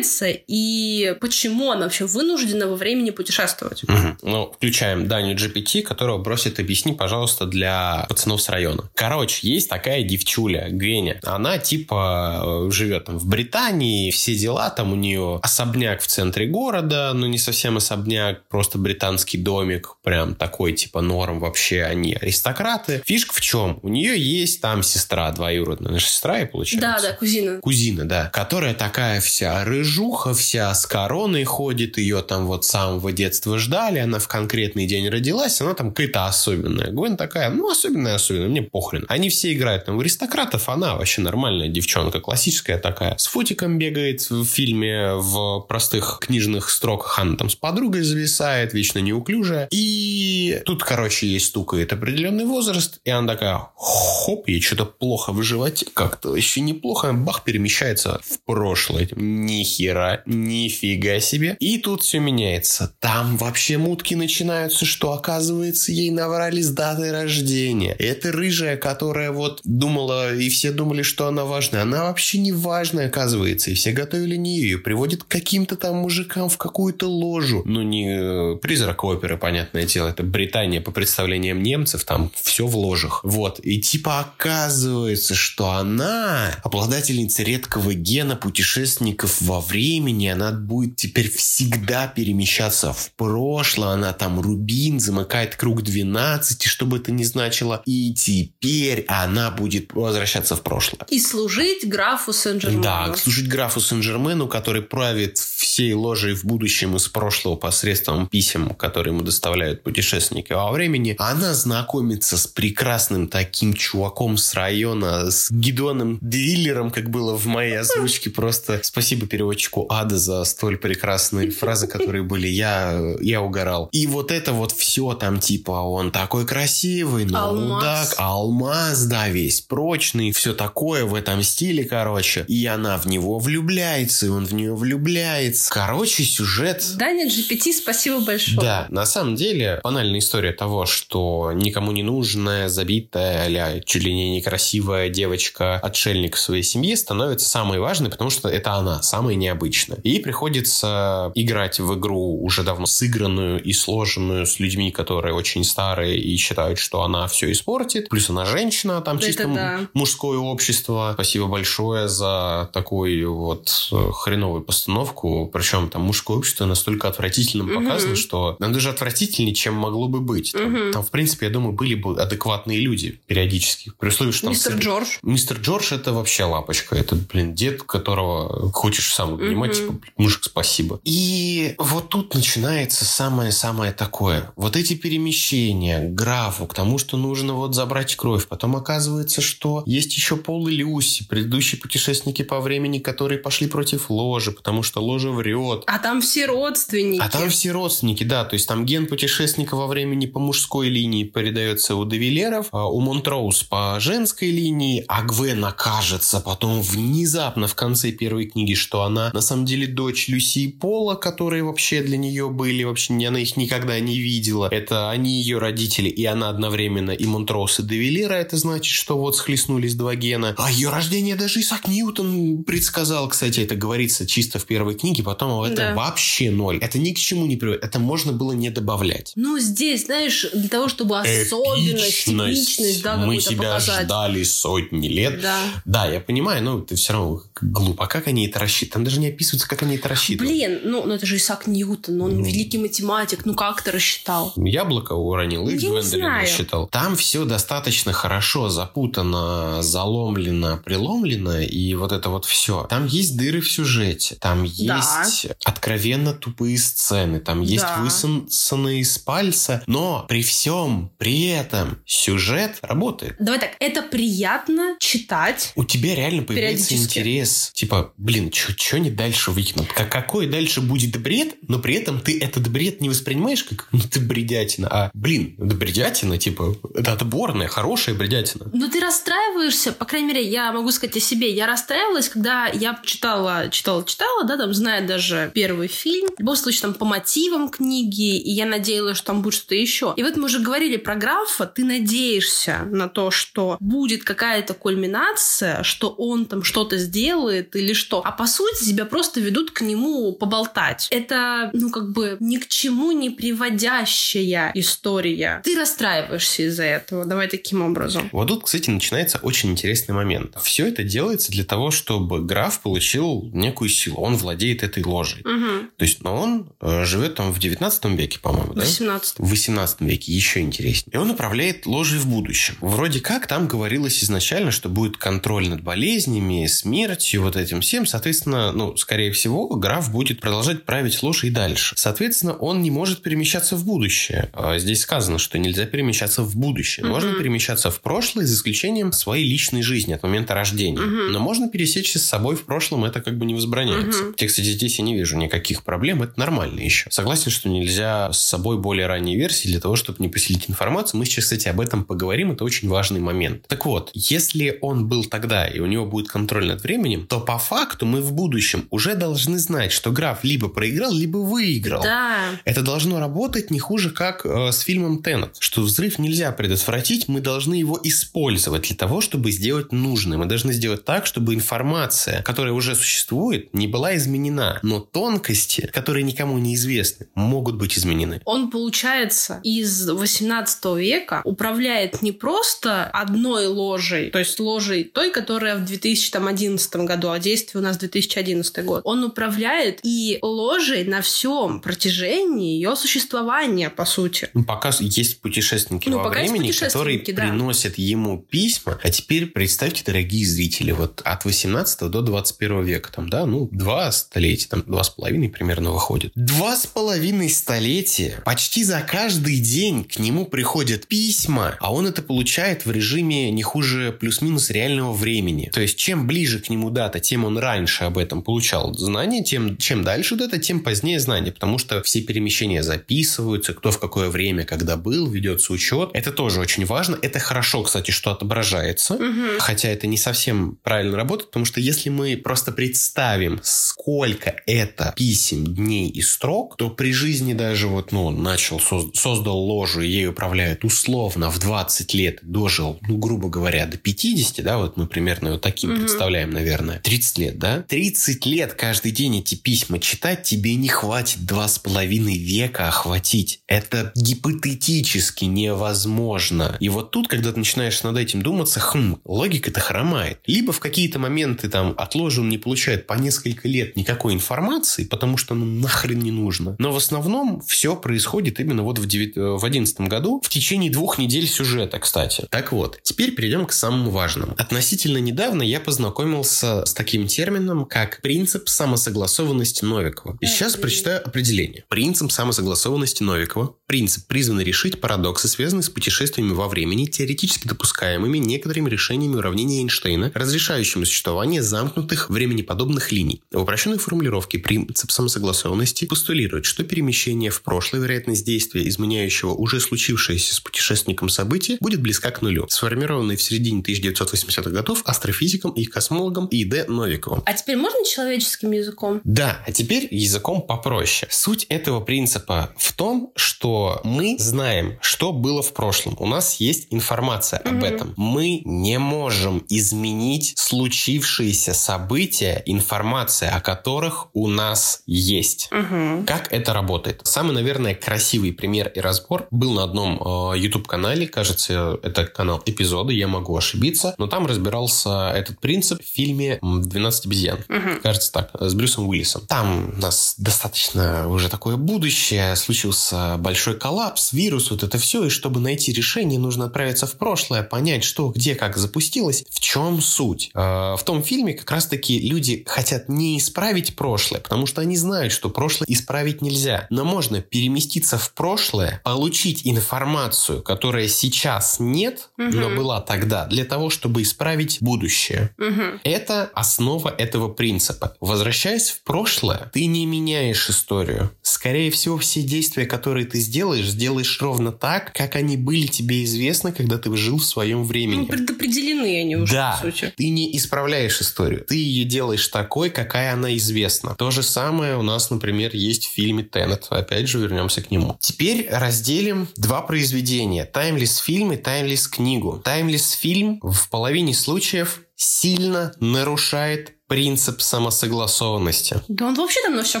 и почему она вообще вынуждена во времени путешествовать. Угу. Ну, включаем Даню GPT, которого бросит объясни, пожалуйста, для пацанов с района. Короче, есть такая девчуля, Геня. Она типа э, живет там в Британии, все дела, там у нее особняк в центре города, но не совсем особняк, просто британский домик, прям такой типа норм вообще, они аристократы. Фишка в чем? У нее есть там сестра двоюродная, сестра и получается. Да, да, Кузина. Кузина, да. Которая такая вся рыжуха, вся с короной ходит, ее там вот с самого детства ждали, она в конкретный день родилась, она там какая-то особенная. Гвен такая, ну, особенная, особенная, мне похрен. Они все играют там в аристократов, она вообще нормальная девчонка, классическая такая. С фотиком бегает в фильме в простых книжных строках, она там с подругой зависает, вечно неуклюжая. И тут, короче, ей стукает определенный возраст, и она такая, хоп, ей что-то плохо в животе как-то, еще неплохо, бах, перемещается в прошлое. Ни хера, нифига себе. И тут все меняется. Там вообще мутки начинаются, что оказывается ей наврали с датой рождения. Это рыжая, которая вот думала, и все думали, что она важная. Она вообще не важная, оказывается. И все готовили не ее. Приводят к каким-то там мужикам в какую-то ложу. Ну, не э, призрак оперы, понятное дело. Это Британия по представлениям немцев. Там все в ложах. Вот. И типа оказывается, что она обладательница редкого гена путешественников во времени. Она будет теперь всегда перемещаться в прошлое. Она там рубин, замыкает круг 12, что бы это ни значило. И теперь она будет возвращаться в прошлое. И служить графу Сен-Жермену. Да, служить графу Сен-Жермену, который правит всей ложей в будущем из прошлого посредством писем, которые ему доставляют путешественники во времени. Она знакомится с прекрасным таким чуваком с района, с Гидоном Двиллером, как было в моей озвучке. Просто спасибо переводчику Ада за столь прекрасные фразы, которые были. Я, я угорал. И вот это вот все там типа он такой красивый, но Алмаз. мудак, алмаз, да, весь прочный, все такое в этом стиле, короче. И она в него влюбляется, и он в нее влюбляется. Короче, сюжет... Даня GPT, спасибо большое. Да, на самом деле, банальная история того, что никому не нужная, забитая, а чуть ли не некрасивая девочка, отшельник в своей семье становится самой важной, потому что это она, самая необычная. И приходится играть в игру уже давно сыгранную и сложенную с людьми, которые очень старые и считают, что она все испортит. Плюс она женщина, там Это чисто да. мужское общество. Спасибо большое за такую вот э, хреновую постановку. Причем там мужское общество настолько отвратительно Мгм. показано, что нам даже отвратительнее, чем могло бы быть. Там, Мгм. там, в принципе, я думаю, были бы адекватные люди периодически. При условии, что там Мистер среди- Джордж. Мистер Джордж это вообще лапочка. Это, блин, дед, которого хочешь сам обнимать, Мгм. типа, «Блин, мужик, спасибо. И вот тут начинается самое-самое такое. Вот эти перемещения к графу, к тому, что нужно вот забрать кровь. Потом оказывается, что есть еще Пол и Люси, предыдущие путешественники по времени, которые пошли против ложи, потому что ложа врет. А там все родственники. А там все родственники, да, то есть там ген путешественника во времени по мужской линии передается у Девилеров, а у Монтроуз по женской линии, а Гвен окажется потом внезапно в конце первой книги, что она на самом деле дочь Люси и Пола, которые вообще для нее были, вообще не- она их никогда не видела. Это они ее родители, и она одновременно и Монтроуз, и Девилера, это значит, что вот схлестнулись два гена. А ее рождение даже Исаак Ньютон предсказал, кстати, это говорится чисто в первой книге, потом это Да. вообще ноль. Это ни к чему не приводит. Это можно было не добавлять. Ну, здесь, знаешь, для того, чтобы особенность, типичность, да, Мы тебя показать. ждали сотни лет. Да. Да, я понимаю, но это все равно глупо. А как они это рассчитывают? Там даже не описывается, как они это рассчитывают. Блин, ну, ну это же Исаак Ньютон, он Ну. великий математик, ну как ты рассчитал? Яблоко уронил и Гвендолин рассчитал. Там все достаточно хорошо запутано, заломлено, преломлено, и вот это вот все. Там есть дыры в сюжете, там Да. есть откровенно тупые сцены, там есть Да. высосанные из пальца, но при всем при этом сюжет работает. Давай так, это приятно читать. У тебя реально появляется интерес. Типа, блин, что они дальше выкинут? Как, какой дальше будет бред, но при этом ты этот бред не воспринимаешь как ну ты бредятина, а блин, это бредятина, типа, это отборная, хорошая бредятина. Но ты расстраиваешься, по крайней мере, я могу сказать о себе. Я расстраивалась, когда я читала, читала, читала, да, там, зная даже первый фильм. В любом случае, там, по мотивам книги, и я надеялась, что там будет что-то еще. И вот мы уже говорили про графа, ты надеешься на то, что будет какая-то кульминация, что он там что-то сделает или что. А по сути, тебя просто ведут к нему поболтать. Это, ну, как бы ни к чему не приводящая история. Ты расстраиваешься из-за этого. Давай таким образом. Вот тут, кстати, начинается очень интересный момент. Все это делается для того, чтобы граф получил некую силу. Он владеет этой ложей. Угу. То есть, но он э, живет там в 19 веке, по-моему, да? 18. В 18 веке, еще интереснее. И он управляет ложей в будущем. Вроде как там говорилось изначально, что будет контроль над болезнями, смертью, вот этим всем. Соответственно, ну, скорее всего, граф будет продолжать править ложь и дальше. Соответственно, он не может перемещаться в будущее. А Здесь сказано, что нельзя перемещаться в будущее. Можно Мгм. перемещаться в прошлое, за исключением своей личной жизни от момента рождения. Мгм. Но можно пересечься с собой в прошлом, это как бы не возбраняется. Мгм. Я, кстати, здесь я не вижу никаких проблем, это нормально еще. Согласен, что нельзя с собой более ранние версии для того, чтобы не поселить информацию. Мы сейчас, кстати, об этом поговорим, это очень важный момент. Так вот, если он был тогда, и у него будет контроль над временем, то по факту мы в будущем уже должны знать, что граф либо проиграл, либо выиграл. Да. Это должно работать не хуже, как э, с фильмом Теннет, что взрыв нельзя предотвратить, мы должны его использовать для того, чтобы сделать нужным. Мы должны сделать так, чтобы информация, которая уже существует, не была изменена, но тонкости, которые никому не известны, могут быть изменены. Он, получается, из 18 века управляет не просто одной ложей, то есть ложей той, которая в 2011 году, а действие у нас 2011 год. Он управляет и ложей на всем протяжении ее существования, по сути. Ну, Пока есть путешественники Ну, во времени, которые да. приносят ему письма. А теперь представьте, дорогие зрители, вот от 18 до 21 века, там, да, ну, два столетия, там, два с половиной примерно выходит. Два с половиной столетия. Почти за каждый день к нему приходят письма, а он это получает в режиме не хуже плюс-минус реального времени. То есть, чем ближе к нему дата, тем он раньше об этом получал знания, тем чем дальше дата, тем позднее знания, потому что все перемещения записываются, кто в какое время, когда был, ведется учет. Это тоже очень важно. Это хорошо, кстати, что отображается. Мгм. Хотя это не совсем правильно работает, потому что если мы просто представим, сколько это писем, дней и строк, то при жизни даже вот, ну, начал, соз- создал ложу, и ей управляют условно в 20 лет, дожил, ну, грубо говоря, до 50, да, вот мы примерно вот таким Мгм. представляем, наверное. 30 лет, да? 30 лет каждый день эти письма читать тебе не хватит два с половиной века охватить. Это гипотетически невозможно. И вот тут, когда ты начинаешь над этим думаться, хм, логика-то хромает. Либо в какие-то моменты там от ложи он не получает по несколько лет никакой информации, потому что ну нахрен не нужно. Но в основном все происходит именно вот в, девят- э, в 11 году, в течение двух недель сюжета, кстати. Так вот, теперь перейдем к самому важному. Относительно недавно я познакомился с таким термином, как принцип самосогласованности Новикова. И сейчас прочитаю определение. Принцип самосогласованности Новикова. Принцип призван решить парадоксы, связанные с путешествиями во времени, теоретически допускаемыми некоторыми решениями уравнения Эйнштейна, разрешающими существование замкнутых временеподобных линий. В упрощенной формулировке принцип самосогласованности постулирует, что перемещение в прошлое, вероятность действия, изменяющего уже случившееся с путешественником событие, будет близка к нулю. Сформированный в середине 1980-х годов астрофизиком и космологом И.Д. Новиковым. А теперь можно человеческим языком? Да, а теперь языком попроще. Суть этого принципа в том, что мы знаем, что было в прошлом. У нас есть информация об Мгм. этом. Мы не можем изменить случившиеся события, информация о которых у нас есть. Угу. Как это работает? Самый, наверное, красивый пример и разбор был на одном э, YouTube-канале. Кажется, это канал эпизоды, я могу ошибиться. Но там разбирался этот принцип в фильме м, «12 обезьян». Угу. Кажется так, с Брюсом Уиллисом. Там у нас достаточно уже такое будущее, случился большой коллапс, вирус, вот это все, и чтобы найти решение, нужно отправиться в прошлое, понять, что, где, как запустилось. В чем суть? Э, В том фильме как раз-таки люди хотят не исправить прошлое, потому что они знают, что прошлое исправить нельзя. Но можно переместиться в прошлое, получить информацию, которая сейчас нет, но Мгм. была тогда, для того, чтобы исправить будущее. Угу. Это основа этого принципа. Возвращаясь в прошлое, ты не меняешь историю. Скорее всего, все действия, которые ты сделаешь, сделаешь ровно так, как они были тебе известны, когда ты жил в своем времени. Ну, предопределены они уже, Да, по сути. ты не исправляешь историю. Ты ее делаешь такой, какая она известна. То же самое у нас, например, есть в фильме «Теннет». Опять же, вернемся к нему. Теперь разделим два произведения. Таймлис фильм и таймлис книгу. Таймлис фильм в половине случаев сильно нарушает принцип самосогласованности. Да он вообще там на все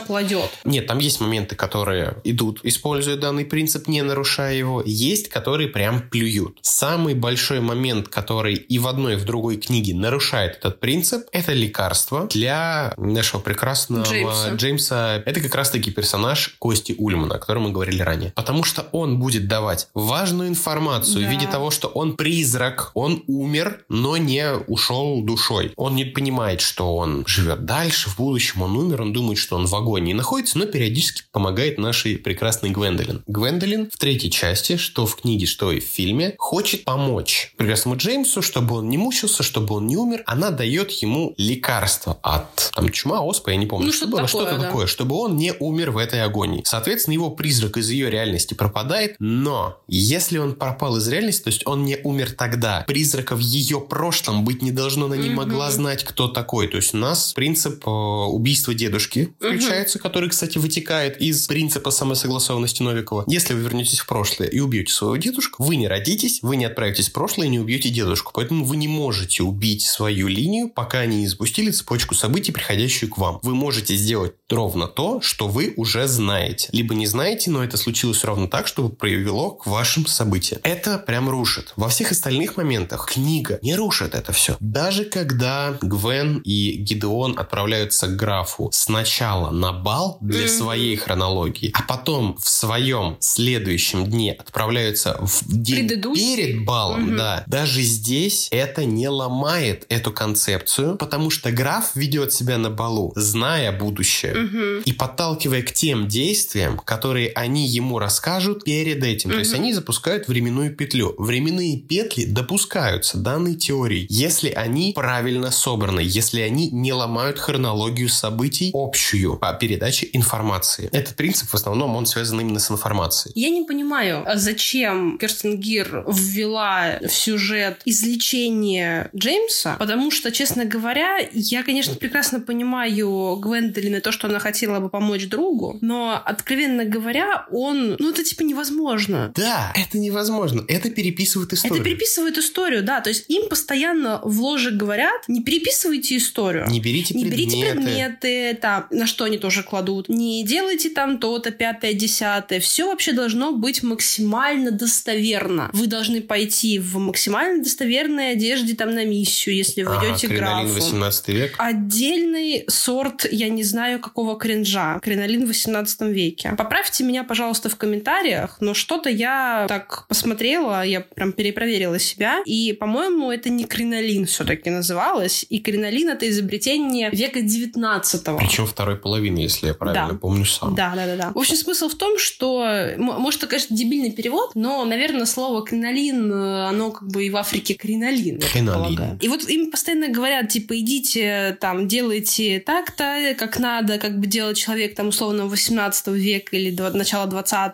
кладет. Нет, там есть моменты, которые идут, используя данный принцип, не нарушая его. Есть, которые прям плюют. Самый большой момент, который и в одной, и в другой книге нарушает этот принцип, это лекарство для нашего прекрасного Джеймса. Джеймса. Это как раз-таки персонаж Кости Ульмана, о котором мы говорили ранее. Потому что он будет давать важную информацию да. в виде того, что он призрак, он умер, но не ушел душой. Он не понимает, что он живет дальше, в будущем он умер, он думает, что он в агонии находится, но периодически помогает нашей прекрасной Гвендолин. Гвендолин в третьей части, что в книге, что и в фильме, хочет помочь прекрасному Джеймсу, чтобы он не мучился, чтобы он не умер. Она дает ему лекарство от там чума, оспа, я не помню, ну, что, что было, что-то да. такое, чтобы он не умер в этой агонии. Соответственно, его призрак из ее реальности пропадает, но если он пропал из реальности, то есть он не умер тогда, призрака в ее прошлом быть не должно, она не mm-hmm. могла знать, кто такой. То есть у нас принцип э, убийства дедушки включается, mm-hmm. который, кстати, вытекает из принципа самосогласованности Новикова. Если вы вернетесь в прошлое и убьете своего дедушку, вы не родитесь, вы не отправитесь в прошлое и не убьете дедушку. Поэтому вы не можете убить свою линию, пока не запустили цепочку событий, приходящую к вам. Вы можете сделать ровно то, что вы уже знаете. Либо не знаете, но это случилось ровно так, чтобы привело к вашим событиям. Это прям рушит. Во всех остальных моментах книга не рушит это все. Даже когда Гвен и Гидеон отправляются к графу сначала на бал для своей хронологии, а потом в своем следующем дне отправляются в день перед балом, да, даже здесь это не ломает эту концепцию, потому что граф ведет себя на балу, зная будущее и подталкивая к тем действиям, которые они ему расскажут перед этим. То есть они запускают временную петлю. Временные петли допускаются данной теории, если они правильно собраны, если они не ломают хронологию событий общую по передаче информации. Этот принцип в основном он связан именно с информацией. Я не понимаю, а зачем Керстен Гир ввела в сюжет излечение Джеймса, потому что, честно говоря, я, конечно, прекрасно понимаю Гвендолин и то, что она хотела бы помочь другу, но, откровенно говоря, он, ну, это типа невозможно. Да, это невозможно. Это переписывает историю. Это переписывает историю, да. То есть им постоянно в ложе говорят, не переписывайте историю. Не берите не предметы. берите предметы, там, на что они тоже кладут. Не делайте там то-то, пятое, десятое. Все вообще должно быть максимально достоверно. Вы должны пойти в максимально достоверной одежде там на миссию, если вы ага, идете к графу. 18 век. Отдельный сорт, я не знаю, какого кринжа. Кринолин в 18 веке. Поправьте меня, пожалуйста, в комментариях, но что-то я так посмотрела, я прям перепроверила себя, и, по-моему, это не кринолин все-таки называлось, и кринолин — это изобретение века 19-го. Причем второй половины, если я правильно да. помню сам. Да, да, да, да. В общем, смысл в том, что, может, это, конечно, дебильный перевод, но, наверное, слово кринолин, э, оно как бы и в Африке кринолин, кринолин. И вот им постоянно говорят, типа, идите, там, делайте так-то, как надо, как бы делать человек, там, условно, 18 века или до, начала 20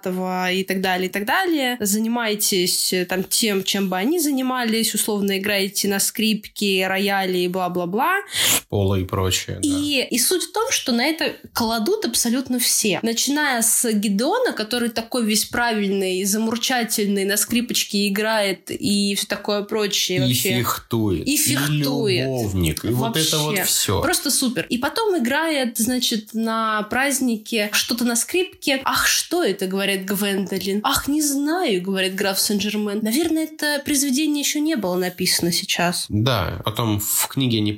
и так далее, и так далее. Занимайтесь, там, тем, чем бы они занимались, условно, играете на скрипке, рояле и бла-бла-бла. Поло и прочее, и, да. и суть в том, что на это кладут абсолютно все. Начиная с Гидеона, который такой весь правильный, замурчательный, на скрипочке играет и все такое прочее. И вообще. фехтует. И фехтует. И любовник. И вообще. вот это вот все. Просто супер. И потом играет, значит, на празднике что-то на скрипке. Ах, что это, говорит Гвендолин. Ах, не знаю, говорит граф Сен-Жермен. Наверное, это произведение еще не было написано сейчас. Да, потом в книге они,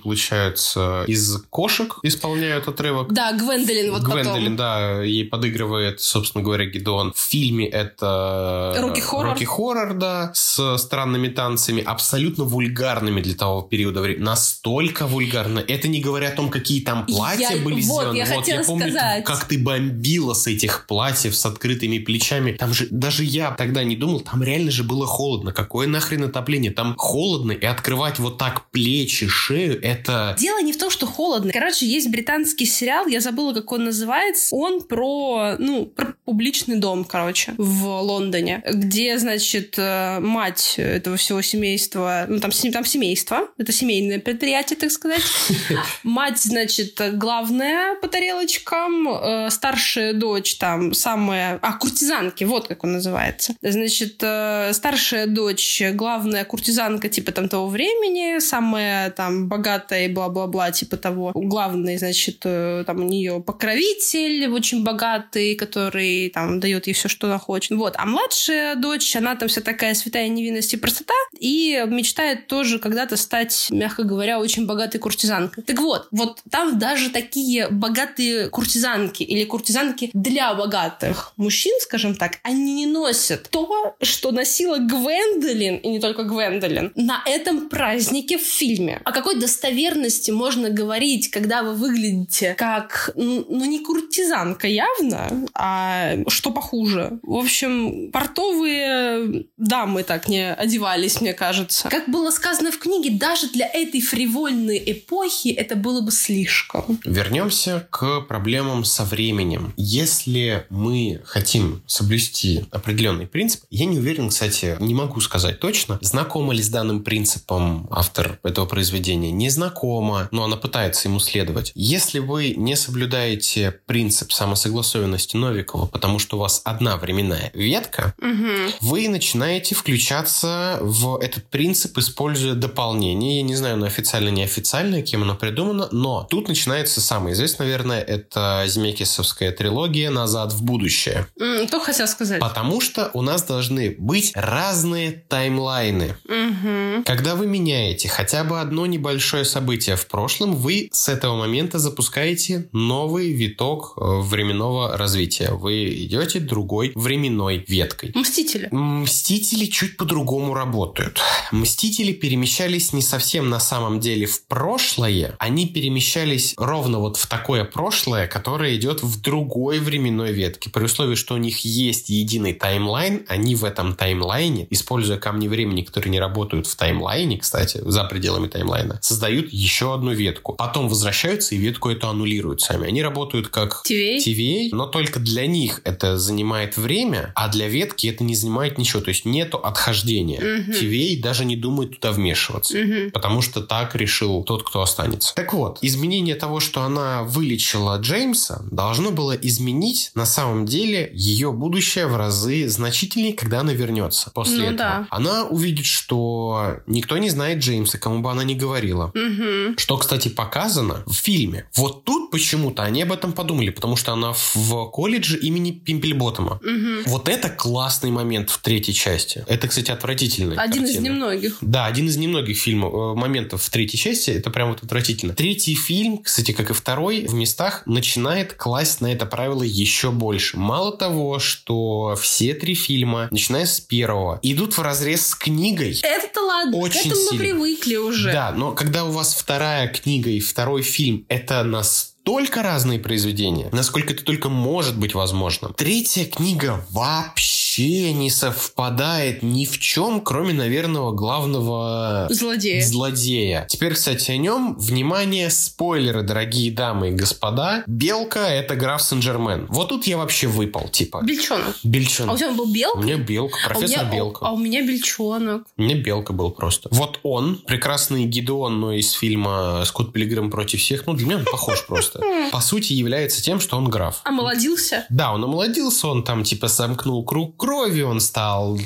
получается, из кошек исполняют отрывок. Да, Гвендолин вот Гвендолин, потом. да, ей подыгрывает, собственно говоря, Гидон. В фильме это... Рокки-хоррор. Рокки-хоррор, да, с странными танцами, абсолютно вульгарными для того периода времени. Настолько вульгарно. Это не говоря о том, какие там платья я... были вот, сделаны. Я вот, я помню, сказать. как ты бомбила с этих платьев с открытыми плечами. Там же, даже я тогда не думал, там реально же было холодно. Какое нахрен отопление? Там холодно, и открывать вот так плечи, шею, это... Дело не в том, что холодно. Короче, есть британский сериал, я забыла, как он называется. Он про, ну, про публичный дом, короче, в Лондоне, где, значит, э, мать этого всего семейства, ну, там, там семейство, это семейное предприятие, так сказать. Мать, значит, главная по тарелочкам, э, старшая дочь там самая... А, куртизанки, вот как он называется. Значит, э, старшая дочь, главная куртизанка типа там того времени, самая там богатая и бла-бла-бла бабла, типа того. Главный, значит, э, там у нее покровитель очень богатый, который там дает ей все, что она хочет. Вот. А младшая дочь, она там вся такая святая невинность и простота, и мечтает тоже когда-то стать, мягко говоря, очень богатой куртизанкой. Так вот, вот там даже такие богатые куртизанки или куртизанки для богатых мужчин, скажем так, они не носят то, что носила Гвендолин, и не только Гвендолин, на этом празднике в фильме. О какой достоверности можно говорить, когда вы выглядите как, ну, не куртизанка явно, а что похуже. В общем, портовые дамы так не одевались, мне кажется. Как было сказано в книге, даже для этой фривольной эпохи это было бы слишком. Вернемся к проблемам со временем. Если мы хотим соблюсти определенный принцип, я не уверен, кстати, не могу сказать точно, знакома ли с данным принципом автор этого произведения, не знакома, но она пытается ему следовать. Если вы не соблюдаете принцип самосогласованности Новикова, потому что у вас одна временная ветка, угу. вы начинаете включаться в этот принцип, используя дополнение. Я не знаю, оно официально, неофициально, кем оно придумано, но тут начинается самое известное, наверное, это Земекисовская трилогия «Назад в будущее». Mm, то хотел сказать. Потому что у нас должны быть разные таймлайны. Угу. Когда вы меняете хотя бы одно небольшое событие в прошлом, вы с этого момента запускаете новый виток э, временного развития. Вы идете другой временной веткой. Мстители. Мстители чуть по-другому работают. Мстители перемещались не совсем на самом деле в прошлое, они перемещались ровно вот в такое прошлое, которое идет в другой временной ветке. При условии, что у них есть единый таймлайн, они в этом таймлайне, используя камни времени, которые не работают в таймлайне, кстати, за пределами таймлайна, создают еще одну ветку. Потом возвращаются и ветку эту аннулируют сами. Они работают как TVA, TVA но только для них это занимает время, а для ветки это не занимает ничего. То есть нету отхождения. Угу. TVA даже не думает туда вмешиваться. Угу. Потому что так решил тот, кто останется. Так вот, изменение того, что она вылечила Джеймса, должно было изменить на самом деле ее будущее в разы значительнее, когда она вернется после ну, этого. Да. Она увидит, что никто не знает Джеймса, кому бы она ни говорила. Угу. Что, кстати, показано в фильме. Вот тут почему-то они об этом подумали, потому что она в колледже имени Пимпельботома. Угу. Вот это классный момент в третьей части. Это, кстати, отвратительно. Один картина. из немногих. Да, один из немногих фильмов, э, моментов в третьей части. Это прям вот отвратительно. Третий фильм, кстати, как и второй, в местах начинает класть на это правило еще больше. Мало того, что все три фильма, начиная с первого, идут в разрез с книгой. Это ладно, очень к этому сильно. мы привыкли уже. Да, но когда у вас вторая книга и второй фильм, это нас настолько разные произведения, насколько это только может быть возможным. Третья книга вообще не совпадает ни в чем, кроме, наверное, главного злодея. злодея. Теперь, кстати, о нем. Внимание, спойлеры, дорогие дамы и господа. Белка — это граф Сен-Жермен. Вот тут я вообще выпал, типа. Бельчонок. Бельчонок. А у тебя был Белка? У меня Белка, профессор а меня, Белка. А, а у меня Бельчонок. У меня Белка был просто. Вот он, прекрасный Гидеон, но из фильма «Скотт Пилигрим против всех», ну, для меня он похож просто по сути, является тем, что он граф. Омолодился? Да, он омолодился, он там, типа, сомкнул круг крови, он стал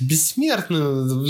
бессмертным,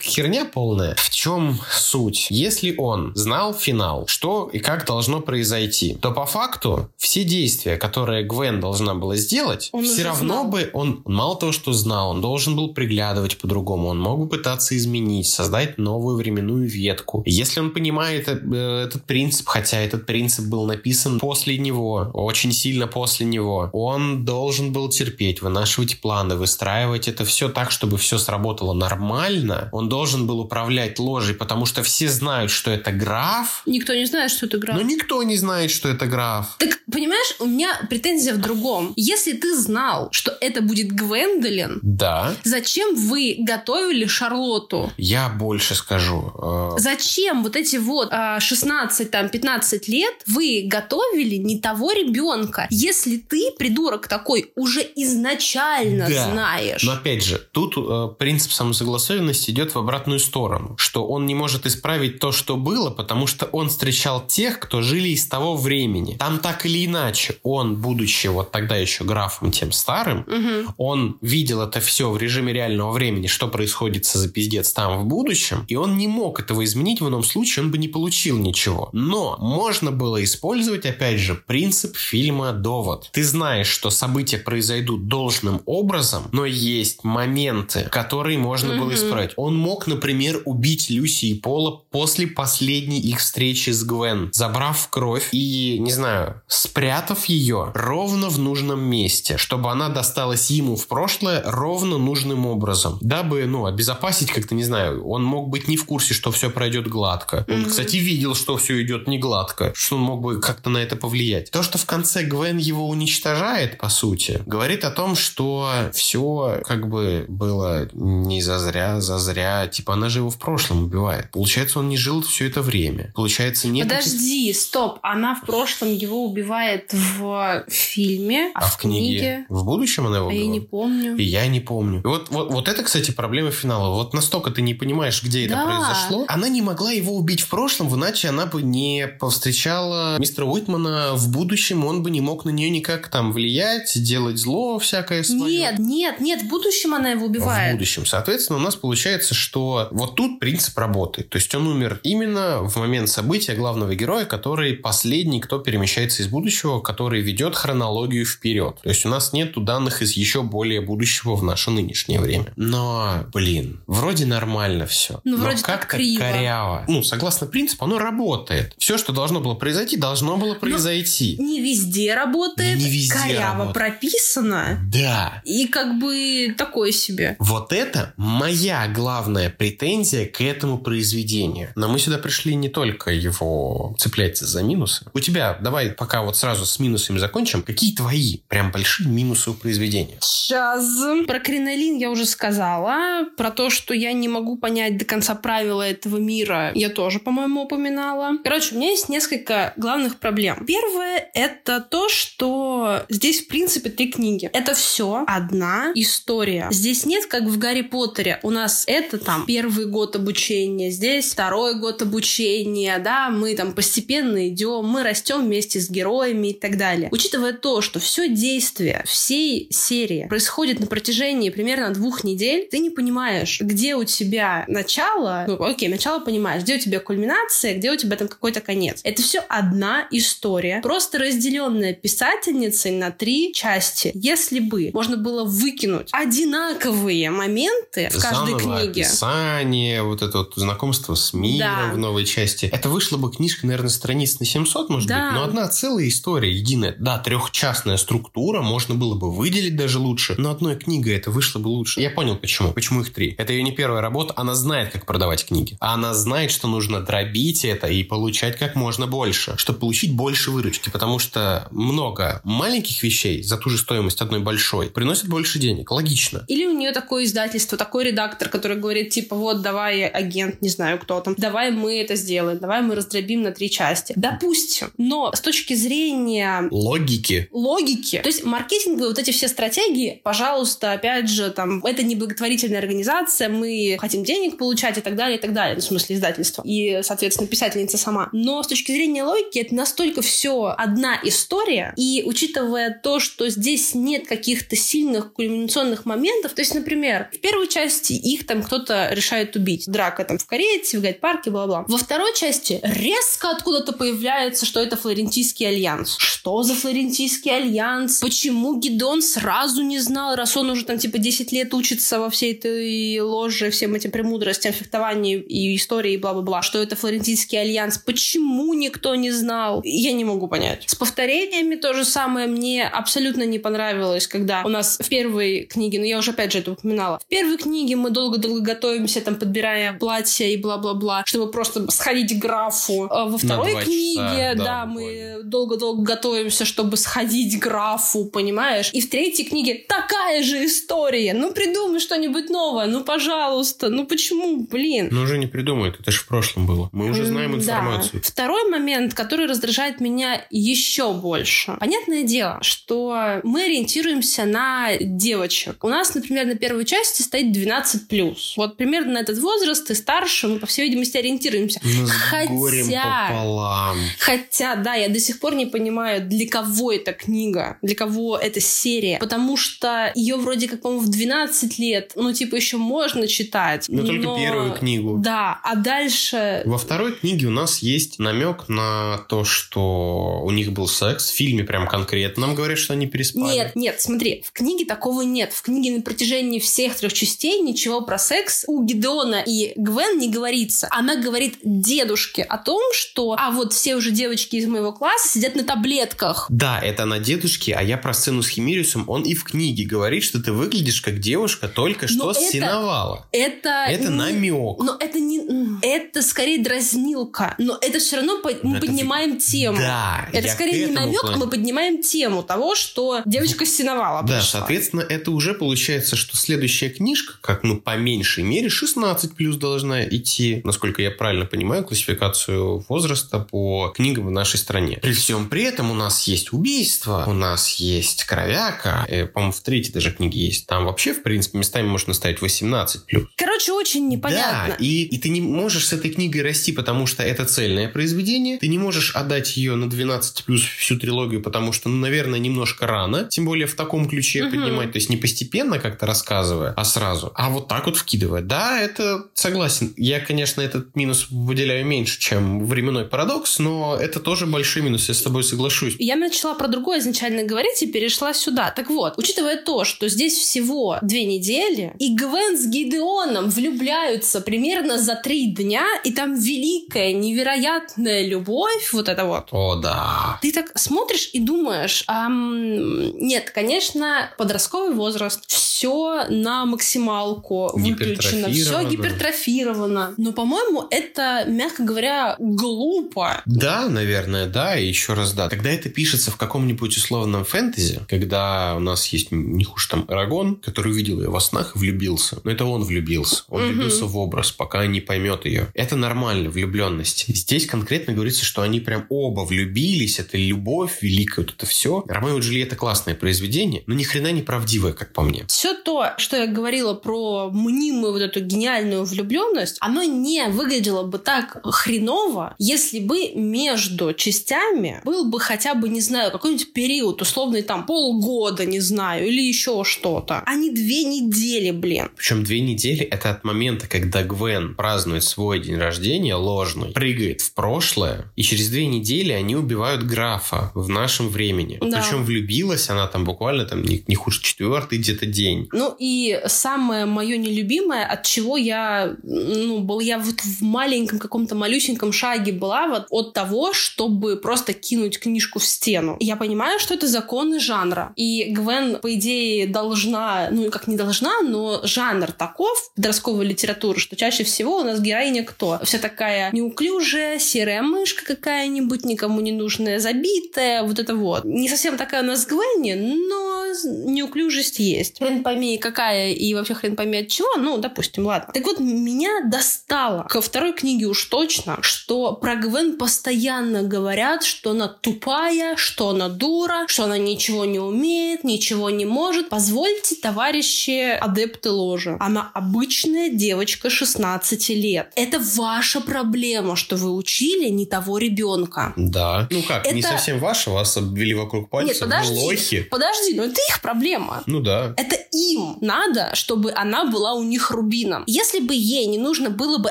херня полная. В чем суть? Если он знал финал, что и как должно произойти, то по факту все действия, которые Гвен должна была сделать, он все равно знал. бы он, мало того, что знал, он должен был приглядывать по-другому, он мог бы пытаться изменить, создать новую временную ветку. Если он понимает э, этот принцип, хотя этот принцип был написан после него, очень сильно после него. Он должен был терпеть, вынашивать планы, выстраивать это все так, чтобы все сработало нормально. Он должен был управлять ложей, потому что все знают, что это граф. Никто не знает, что это граф. Но никто не знает, что это граф. Так, понимаешь, у меня претензия в другом. Если ты знал, что это будет Гвендолин, да. зачем вы готовили Шарлотту? Я больше скажу. Э... Зачем вот эти вот 16, а, там, 15 лет вы готовили не того ребенка. Если ты, придурок такой, уже изначально идеально Да. знаешь. Но опять же, тут э, принцип самосогласованности идет в обратную сторону, что он не может исправить то, что было, потому что он встречал тех, кто жили из того времени. Там так или иначе, он, будучи вот тогда еще графом тем старым, Мгм. он видел это все в режиме реального времени, что происходит за пиздец там в будущем, и он не мог этого изменить, в ином случае он бы не получил ничего. Но можно было использовать, опять же, принцип фильма «Довод». Ты знаешь, что события произойдут должным образом, но есть моменты, которые можно было Мгм. исправить. Он мог, например, убить Люси и Пола после последней их встречи с Гвен, забрав кровь и, не знаю, спрятав ее ровно в нужном месте, чтобы она досталась ему в прошлое ровно нужным образом, дабы, ну, обезопасить как-то, не знаю, он мог быть не в курсе, что все пройдет гладко. Он, Мгм. кстати, видел, что все идет не гладко, что он мог бы как-то на это повлиять. То, что в конце Гвен его уничтожает, по сути, говорит о том, что все как бы было не зазря, зазря. Типа она же его в прошлом убивает. Получается, он не жил все это время. Получается, нет... этих- Подожди, стоп. Она в прошлом его убивает в фильме, а, А в книге? В будущем она его А я не помню. И я не помню. И вот, вот, вот это, кстати, проблема финала. Вот настолько ты не понимаешь, где Да. это произошло. Она не могла его убить в прошлом, иначе она бы не повстречала мистера Уитмана в будущем. Он бы не мог на нее никак там влиять, делать зло всякое свое. Нет, нет, нет, в будущем она его В убивает. будущем. Соответственно, у нас получается, что вот тут принцип работает. То есть он умер именно в момент события главного героя, который последний, кто перемещается из будущего, который ведет хронологию вперед. То есть у нас нету данных из еще более будущего в наше нынешнее время. Но, блин, вроде нормально все. Ну, Но вроде как-то криво. коряво. Ну, согласно принципу, оно работает. Все, что должно было произойти, должно было произойти. Не везде работает, Не везде коряво работает. прописано. Да. И как бы такое себе. Вот это моя главная претензия к этому произведению. Но мы сюда пришли не только его цеплять за минусы. У тебя, давай пока вот сразу с минусами закончим. Какие твои прям большие минусы у произведения? Сейчас. Про кринолин я уже сказала. Про то, что я не могу понять до конца правила этого мира, я тоже, по-моему, упоминала. Короче, у меня есть несколько главных проблем. Первое — это то, что здесь, в принципе, три книги. Это все одна история. Здесь нет, как в Гарри Поттере. У нас это там первый год обучения, здесь второй год обучения, да, мы там постепенно идем, мы растем вместе с героями и так далее. Учитывая то, что все действие всей серии происходит на протяжении примерно двух недель, ты не понимаешь, где у тебя начало, ну, окей, начало понимаешь, где у тебя кульминация, где у тебя там какой-то конец. Это все одна история, просто разделенная писательницей на три части. Если бы можно было выкинуть одинаковые моменты в каждой Заново книге, описание, вот это вот знакомство с миром Да. в новой части. Это вышла бы книжка, наверное, страниц на 700, может Да. быть, но одна целая история, единая. Да, трехчастная структура, можно было бы выделить даже лучше, но одной книгой это вышло бы лучше. Я понял, почему. Почему их три. Это ее не первая работа, она знает, как продавать книги. А она знает, что нужно дробить это и получать как можно больше, чтобы получить больше выручки, потому что много маленьких вещей за ту же стоимость одной большой приносит больше денег. Логично. Или у нее такое издательство, такой редактор, который говорит, типа, вот, давай, агент, не знаю кто там, давай мы это сделаем, давай мы раздробим на три части. Допустим. Но с точки зрения Логики. логики. То есть маркетинговые вот эти все стратегии, пожалуйста, опять же, там, это не благотворительная организация, мы хотим денег получать и так далее, и так далее. Ну, в смысле издательства. И, соответственно, писательница сама. Но с точки зрения логики это настолько все одна история. И учитывая то, что здесь нет каких-то сильных кульминационных моментов, то есть, например, в первой части их там кто-то решает убить. Драка там в карете, в гайд-парке, бла-бла. Во второй части резко откуда-то появляется, что это Флорентийский альянс. Что за Флорентийский альянс? Почему Гидон сразу не знал, раз он уже там типа 10 лет учится во всей этой ложе, всем этим премудростям, фехтованию и истории и бла-бла-бла, что это Флорентийский альянс? Почему никто не знал? Я не могу понять. С повторениями то же самое мне абсолютно не понравилось, когда у нас в первой книге, ну я уже опять же это упоминала, в первой книге мы долго-долго готовимся, там подбирая платья и бла-бла-бла, чтобы просто сходить к графу. А во второй книге, часа, да, да, мы долго-долго готовимся, чтобы сходить к графу, понимаешь? И в третьей книге такая такая же история. Ну, придумай что-нибудь новое. Ну, пожалуйста. Ну, почему, блин? Ну, уже не придумают. Это же в прошлом было. Мы уже знаем информацию. Да. Второй момент, который раздражает меня еще больше. Понятное дело, что мы ориентируемся на девочек. У нас, например, на первой части стоит 12+. Вот примерно на этот возраст и старше мы, по всей видимости, ориентируемся. Ну, хотя, пополам. хотя, да, я до сих пор не понимаю, для кого эта книга, для кого эта серия. Потому что ее вроде как, по-моему, в 12 лет, ну, типа, еще можно читать. Но, но только первую книгу. Да, а дальше... Во второй книге у нас есть намек на то, что у них был секс. В фильме прям конкретно нам говорят, что они переспали. Нет, нет, смотри, в книге такого нет. В книге на протяжении всех трех частей ничего про секс у Гидеона и Гвен не говорится. Она говорит дедушке о том, что а вот все уже девочки из моего класса сидят на таблетках. Да, это на дедушке, а я про сцену с Химириусом, он и в книге говорит, что ты выглядишь как девушка только что это, синовала. Это... Это не, намек. Но это не... Это скорее дразнилка. Но это все равно по, мы это поднимаем тему. Да. Это скорее не намек, а мы поднимаем тему того, что девочка синовала. Да. Соответственно, это уже получается, что следующая книжка, как ну по меньшей мере 16 плюс должна идти, насколько я правильно понимаю, классификацию возраста по книгам в нашей стране. При всем при этом у нас есть убийство, у нас есть кровяка, э, по-моему, в третьей даже книге есть. Там вообще, в принципе, местами можно ставить 18 плюс. Короче, очень непонятно. Да, и, и ты не можешь с этой книгой расти, потому что это цельное произведение. Ты не можешь отдать ее на 12 плюс всю трилогию, потому что, ну, наверное, немножко рано. Тем более в таком ключе угу. поднимать. То есть не постепенно как-то рассказывая, а сразу. А вот так вот вкидывая. Да, это согласен. Я, конечно, этот минус выделяю меньше, чем временной парадокс, но это тоже большой минус, я с тобой соглашусь. Я начала про другое изначально говорить и перешла сюда. Так вот, учитывая то, что здесь всего две недели, и Гвен с Гидеоном влюбляются примерно за три дня, и там великая, невероятная любовь, вот это вот. О, да. Ты так смотришь и думаешь, эм, нет, конечно, подростковый возраст, все на максималку выключено, все гипертрофировано. Но, по-моему, это, мягко говоря, глупо. Да, наверное, да, и еще раз да. Когда это пишется в каком-нибудь условном фэнтези, когда у нас есть не хуже там Арагон, который увидел ее во снах и влюбился. Но это он влюбился. Он угу. влюбился в образ, пока не поймет ее. Это нормально, влюбленность. Здесь конкретно говорится, что они прям оба влюбились, это любовь великая, вот это все. Ромео и Джульетта классное произведение, но ни хрена не правдивое, как по мне. Все то, что я говорила про мнимую вот эту гениальную влюбленность, оно не выглядело бы так хреново, если бы между частями был бы хотя бы, не знаю, какой-нибудь период, условный там полгода, не знаю, или еще что-то. А не две недели, блин. Причем две недели это от момента, когда Гвен празднует свой день рождения ложный, прыгает в прошлое, и через две недели они убивают графа в нашем времени. Да. Причем влюбилась она там буквально там не, хуже четвертый где-то день. Ну и самое мое нелюбимое, от чего я, ну, был я вот в маленьком каком-то малюсеньком шаге была вот от того, чтобы просто кинуть книжку в стену. Я понимаю, что это законы жанра. И Гвен, по идее, должна, ну как не должна, но жанр таков подростковой литературы, что чаще всего у нас героиня кто? Вся такая неуклюжая, серая мышка какая-нибудь, никому не нужная, забитая, вот это вот. Не совсем такая у нас Гвенни, но неуклюжесть есть. Хрен пойми какая и вообще хрен пойми от чего, ну, допустим, ладно. Так вот, меня достало ко второй книге уж точно, что про Гвен постоянно говорят, что она тупая, что она дура, что она ничего не умеет, ничего не может. Позвольте, товарищи адепты ложи. Она обычная девочка 16 лет. Это ваша проблема, что вы учили не того ребенка. Да. Ну как, это... не совсем ваша, вас обвели вокруг пальца. Нет, подожди, лохи. подожди, но это их проблема. Ну да. Это им надо, чтобы она была у них рубином. Если бы ей не нужно было бы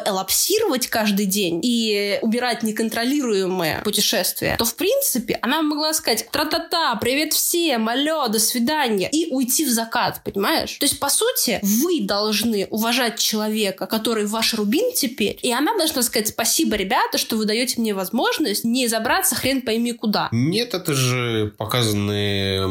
элапсировать каждый день и убирать неконтролируемое путешествие, то в принципе она могла сказать тра-та-та, привет всем, алло, до свидания, и уйти в закат, понимаешь? То есть, по сути, вы должны уважать человека, который ваш рубин теперь, и она должна сказать спасибо, ребята, что вы даете мне возможность не забраться хрен пойми куда. Нет, это же показанные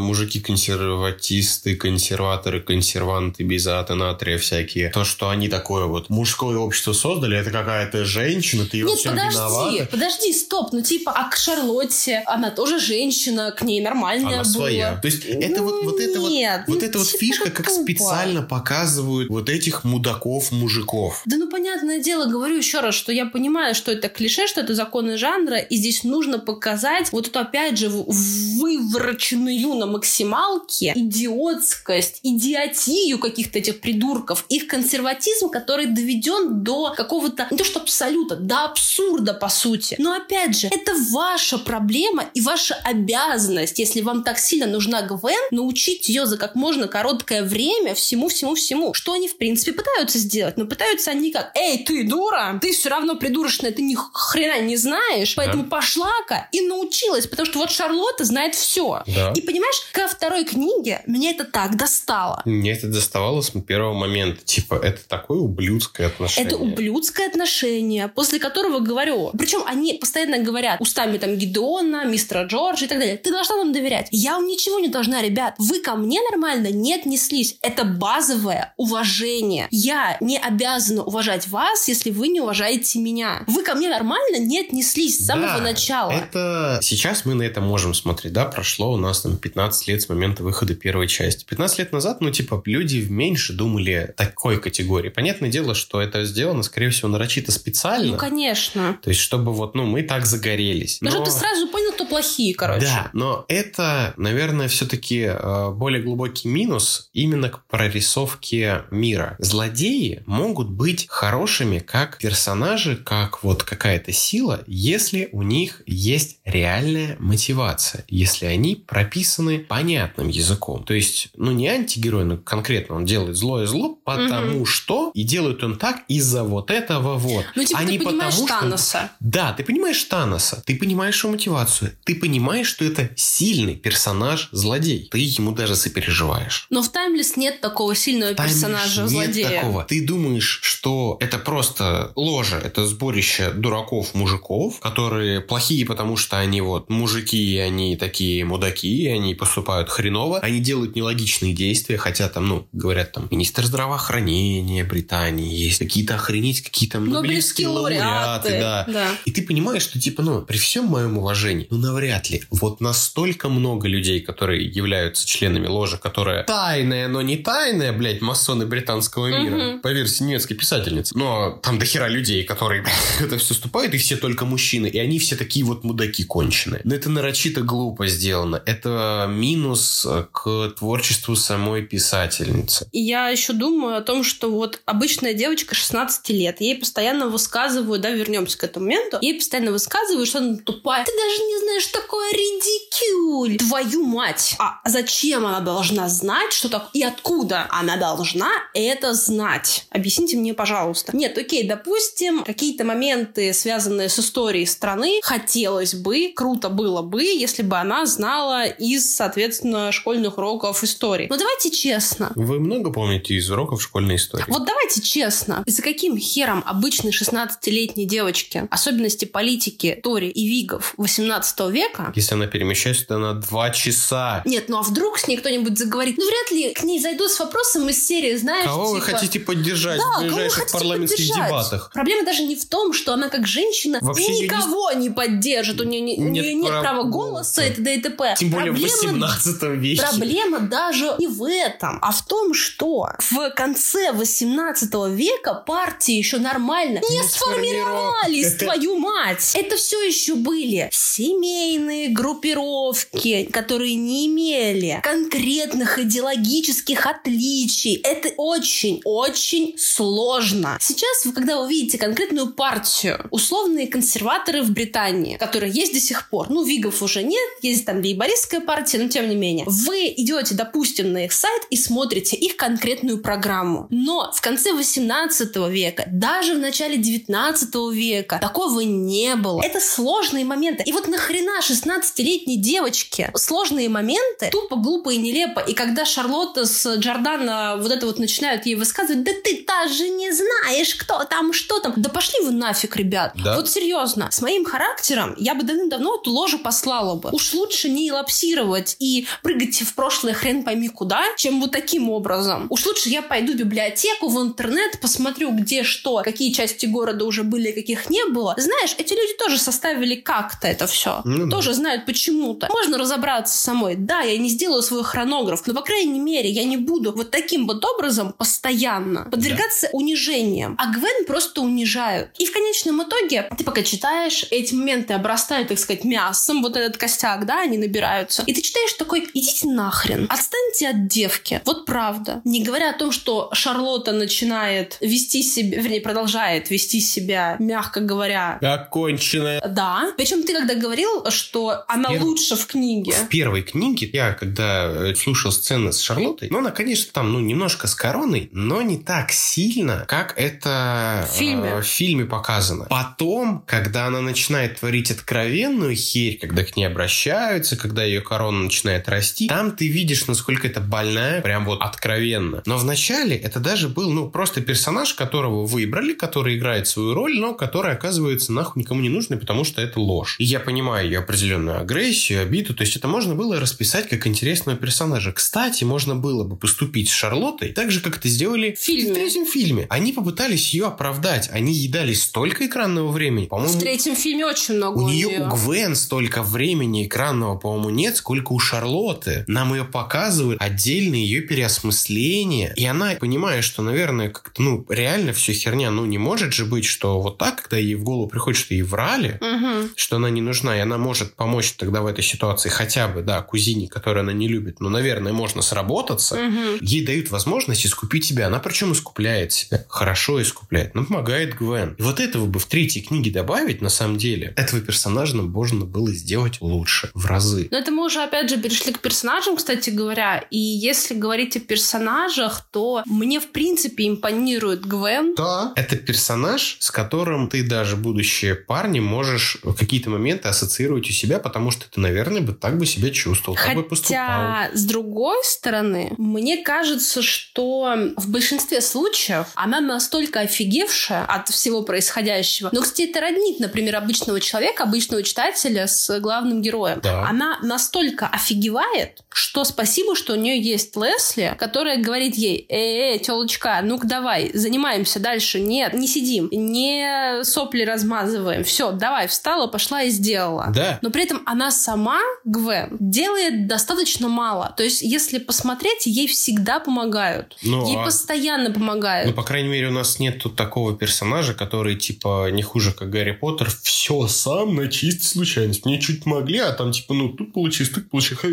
мужики-консерватисты, консерваторы, консерванты, безаты, натрия всякие. То, что они такое вот мужское общество создали, это какая-то женщина, ты ее Нет, всем подожди, виновата. подожди, стоп. Ну, типа, а к Шарлотте, она тоже женщина, к ней нормально Она было. своя. То есть это вот, вот это вот, нет, вот ну, эта вот фишка, как тупо. специально показывают вот этих мудаков-мужиков. Да ну, понятное дело, говорю еще раз, что я понимаю, что это клише, что это законы жанра, и здесь нужно показать вот эту, опять же, вывороченную на максималке идиотскость, идиотию каких-то этих придурков, их консерватизм, который доведен до какого-то, не то что абсолюта, до абсурда, по сути. Но, опять же, это ваша проблема и ваша обязанность, если вам так сильно нужна Гвен, научить ее за как можно короткое время всему-всему-всему. Что они, в принципе, пытаются сделать. Но пытаются они как, эй, ты дура, ты все равно придурочная, ты ни хрена не знаешь, поэтому пошла-ка и научилась, потому что вот Шарлотта знает все. Да. И понимаешь, ко второй книге меня это так достало. Мне это доставало с первого момента. Типа, это такое ублюдское отношение. Это ублюдское отношение, после которого говорю. Причем они постоянно говорят устами там Гидеона, мистера Джорджа и так далее. Ты должна нам доверять. Я вам ничего не должна, ребят. Вы ко мне нормально не отнеслись. Это базовое уважение. Я не обязана уважать вас, если вы не уважаете меня. Вы ко мне нормально не отнеслись с самого Да, начала. Это сейчас мы на это можем смотреть, да, прошло у нас там 15 лет с момента выхода первой части. 15 лет назад, ну, типа, люди меньше думали такой категории. Понятное дело, что это сделано, скорее всего, нарочито специально. Ну, конечно. То есть, чтобы вот, ну, мы так загорелись. Ну, чтобы Но- ты сразу понял, кто плохие, короче. Да, но это, наверное, все-таки более глубокий минус именно к прорисовке мира. Злодеи могут быть хорошими как персонажи, как вот какая-то сила, если у них есть реальная мотивация, если они прописаны понятным языком. То есть, ну не антигерой, но конкретно он делает злое зло, потому что, и делает он так из-за вот этого вот. Ну, типа, а ты не понимаешь потому, что- Таноса. да, ты понимаешь Таноса, ты понимаешь его мотивацию, ты понимаешь, что это сильный персонаж-злодей. Ты ему даже сопереживаешь. Но в Таймлес нет такого сильного Таймлиш персонажа нет такого. Ты думаешь, что это просто ложа, это сборище дураков-мужиков, которые плохие, потому что они вот мужики, и они такие мудаки, и они поступают хреново, они делают нелогичные действия, хотя там, ну, говорят, там, министр здравоохранения Британии есть, какие-то охренеть, какие-то Нобелевские лауреаты. лауреаты, да. Да. И ты понимаешь, что типа, ну, при всем моем уважении, ну, навряд ли вот настолько много людей, которые являются членами ложи, которая тайная, но не тайная, блядь, масоны британского мира, Мгм. по версии немецкой писательницы. Но там дохера людей, которые это все вступают, и все только мужчины, и они все такие вот мудаки конченые. Но это нарочито глупо сделано. Это минус э, к творчеству самой писательницы. Я еще думаю о том, что вот обычная девочка 16 лет, ей постоянно высказывают, да, вернемся к этому моменту, ей постоянно высказывают, что она тупая. Ты даже не знаешь, что такое редикюль. Твою мать. А зачем она должна знать, что так... И откуда она должна это знать? Объясните мне, пожалуйста. Нет, окей, допустим, какие-то моменты, связанные с историей страны, хотелось бы, круто было бы, если бы она знала из, соответственно, школьных уроков истории. Но давайте честно, Вы много помните из уроков школьной истории? вот давайте честно, за каким хером обычной 16-летней девочке особенности политики Тори и Вигов 18 века Если она перемещается, то на два часа. нет, ну а вдруг с ней кто-нибудь заговорит? Ну, вряд ли к ней зайдут с вопросом из серии, знаешь, Кого вы типа, хотите поддержать Да, в вы ближайших парламентских поддержать? дебатах? Проблема даже не в том, что она как женщина Вообще её не- никого не... поддержит, у нее, не- у Нет нее нет права голоса, и т.д. и т.п. Тем более Проблема в 18 веке. Проблема даже не в этом, а в том, что в конце 18 века партии еще нормально не, Не сформировались, твою мать. Это все еще были семейные группировки, которые не имели конкретных идеологических отличий. Это очень-очень сложно. Сейчас, когда вы видите конкретную партию, условные консерваторы в Британии, которые есть до сих пор, ну, Вигов уже нет, есть там лейбористская партия, но тем не менее, вы идете, допустим, на их сайт и смотрите их конкретную программу. Но в конце 18 века, даже в начале 19 века такого не было. Это сложные моменты. И вот нахрена 16-летней девочке сложные моменты, тупо, глупо и нелепо. И когда Шарлотта с Джордана вот это вот начинают ей высказывать, да ты даже не знаешь, кто там, что там. Да пошли вы нафиг, ребят. Да. Вот серьезно, с моим характером я бы давным-давно эту ложу послала бы. Уж лучше не лапсировать и прыгать в прошлое хрен пойми куда, чем вот таким образом. Уж лучше я пойду в библиотеку, в интернет, посмотрю, где что, какие части города уже были, каких не было. Знаешь, эти люди тоже составили как-то это все. Ну, тоже да. знают почему-то. Можно разобраться самой. Да, я не сделаю свой хронограф, но, по крайней мере, я не буду вот таким вот образом постоянно подвергаться да. унижениям. А Гвен просто унижают. И в конечном итоге ты пока читаешь, эти моменты обрастают, так сказать, мясом, вот этот костяк, да, они набираются. И ты читаешь такой, идите нахрен, отстаньте от девки. Вот правда. Не говоря о том, что Шарлотта начинает вести себя, вернее, продолжает вести себя, мягко говоря... Оконченная. Да. Причем ты когда говорил, что она Пер... лучше в книге. В первой книге я, когда э, слушал сцены с Шарлоттой, ну, она, конечно, там, ну, немножко с короной, но не так сильно, как это в фильме, э, в фильме показано. Потом, когда она начинает творить откровенную херь, когда к ней обращаются, когда ее корона начинает расти, там ты видишь, насколько это больная, прям вот откровенно. Но вначале это даже был, ну, просто персонаж, которого выбрали, который играет свою роль, но который оказывается нахуй никому не нужный, потому что это ложь. И я понимаю ее определенную агрессию, обиду, то есть это можно было расписать как интересного персонажа. Кстати, можно было бы поступить с Шарлоттой так же, как это сделали в, фильме. в третьем фильме. Они попытались ее оправдать, они ей дали столько экранного времени. По-моему, в третьем фильме очень много у, у нее. У Гвен столько времени экранного, по-моему, нет, сколько у Шарлотты. Нам ее показывают отдельно ее переосмысление. И она, понимая, что, наверное, как-то, ну, реально все херня, ну, не может же быть, что вот так, когда ей в голову приходит, что ей врали, угу. что она не нужна, и она может помочь тогда в этой ситуации хотя бы, да, кузине, которую она не любит, ну, наверное, можно сработаться. Угу. Ей дают возможность искупить себя. Она причем искупляет себя. Хорошо искупляет. Но помогает Гвен. И вот этого бы в третьей книге добавить, на самом деле, этого персонажа можно было сделать лучше в разы. Но это мы уже, опять же, перешли к персонажам, кстати говоря. И если говорить о персонажах, то мне, в принципе, импонирует Гвен. Да. Это персонаж, с которым ты даже, будущие парни, можешь в какие-то моменты ассоциировать у себя, потому что ты, наверное, бы так бы себя чувствовал, Хотя, так бы поступал. с другой стороны, мне кажется, что в большинстве случаев она настолько офигевшая от всего происходящего. Но, кстати, это роднит, например, обычного человека, обычного читателя с главным героем. Да. Она настолько офигевает, что спасибо, что у нее есть Лесли, которая говорит ей, эй, эй, телочка, ну-ка давай, занимаемся дальше. Нет, не сидим, не сопли размазываем. Все, давай, встала, пошла и сделала. Да. Но при этом она сама, Гвен, делает достаточно мало. То есть, если посмотреть, ей всегда помогают. Ну, ей а... постоянно помогают. Ну, по крайней мере, у нас нет тут такого персонажа, который, типа, не хуже, как Гарри Поттер, все сам на чистой случайность. Мне чуть могли, а там, типа, ну, тут получилось, тут получилось.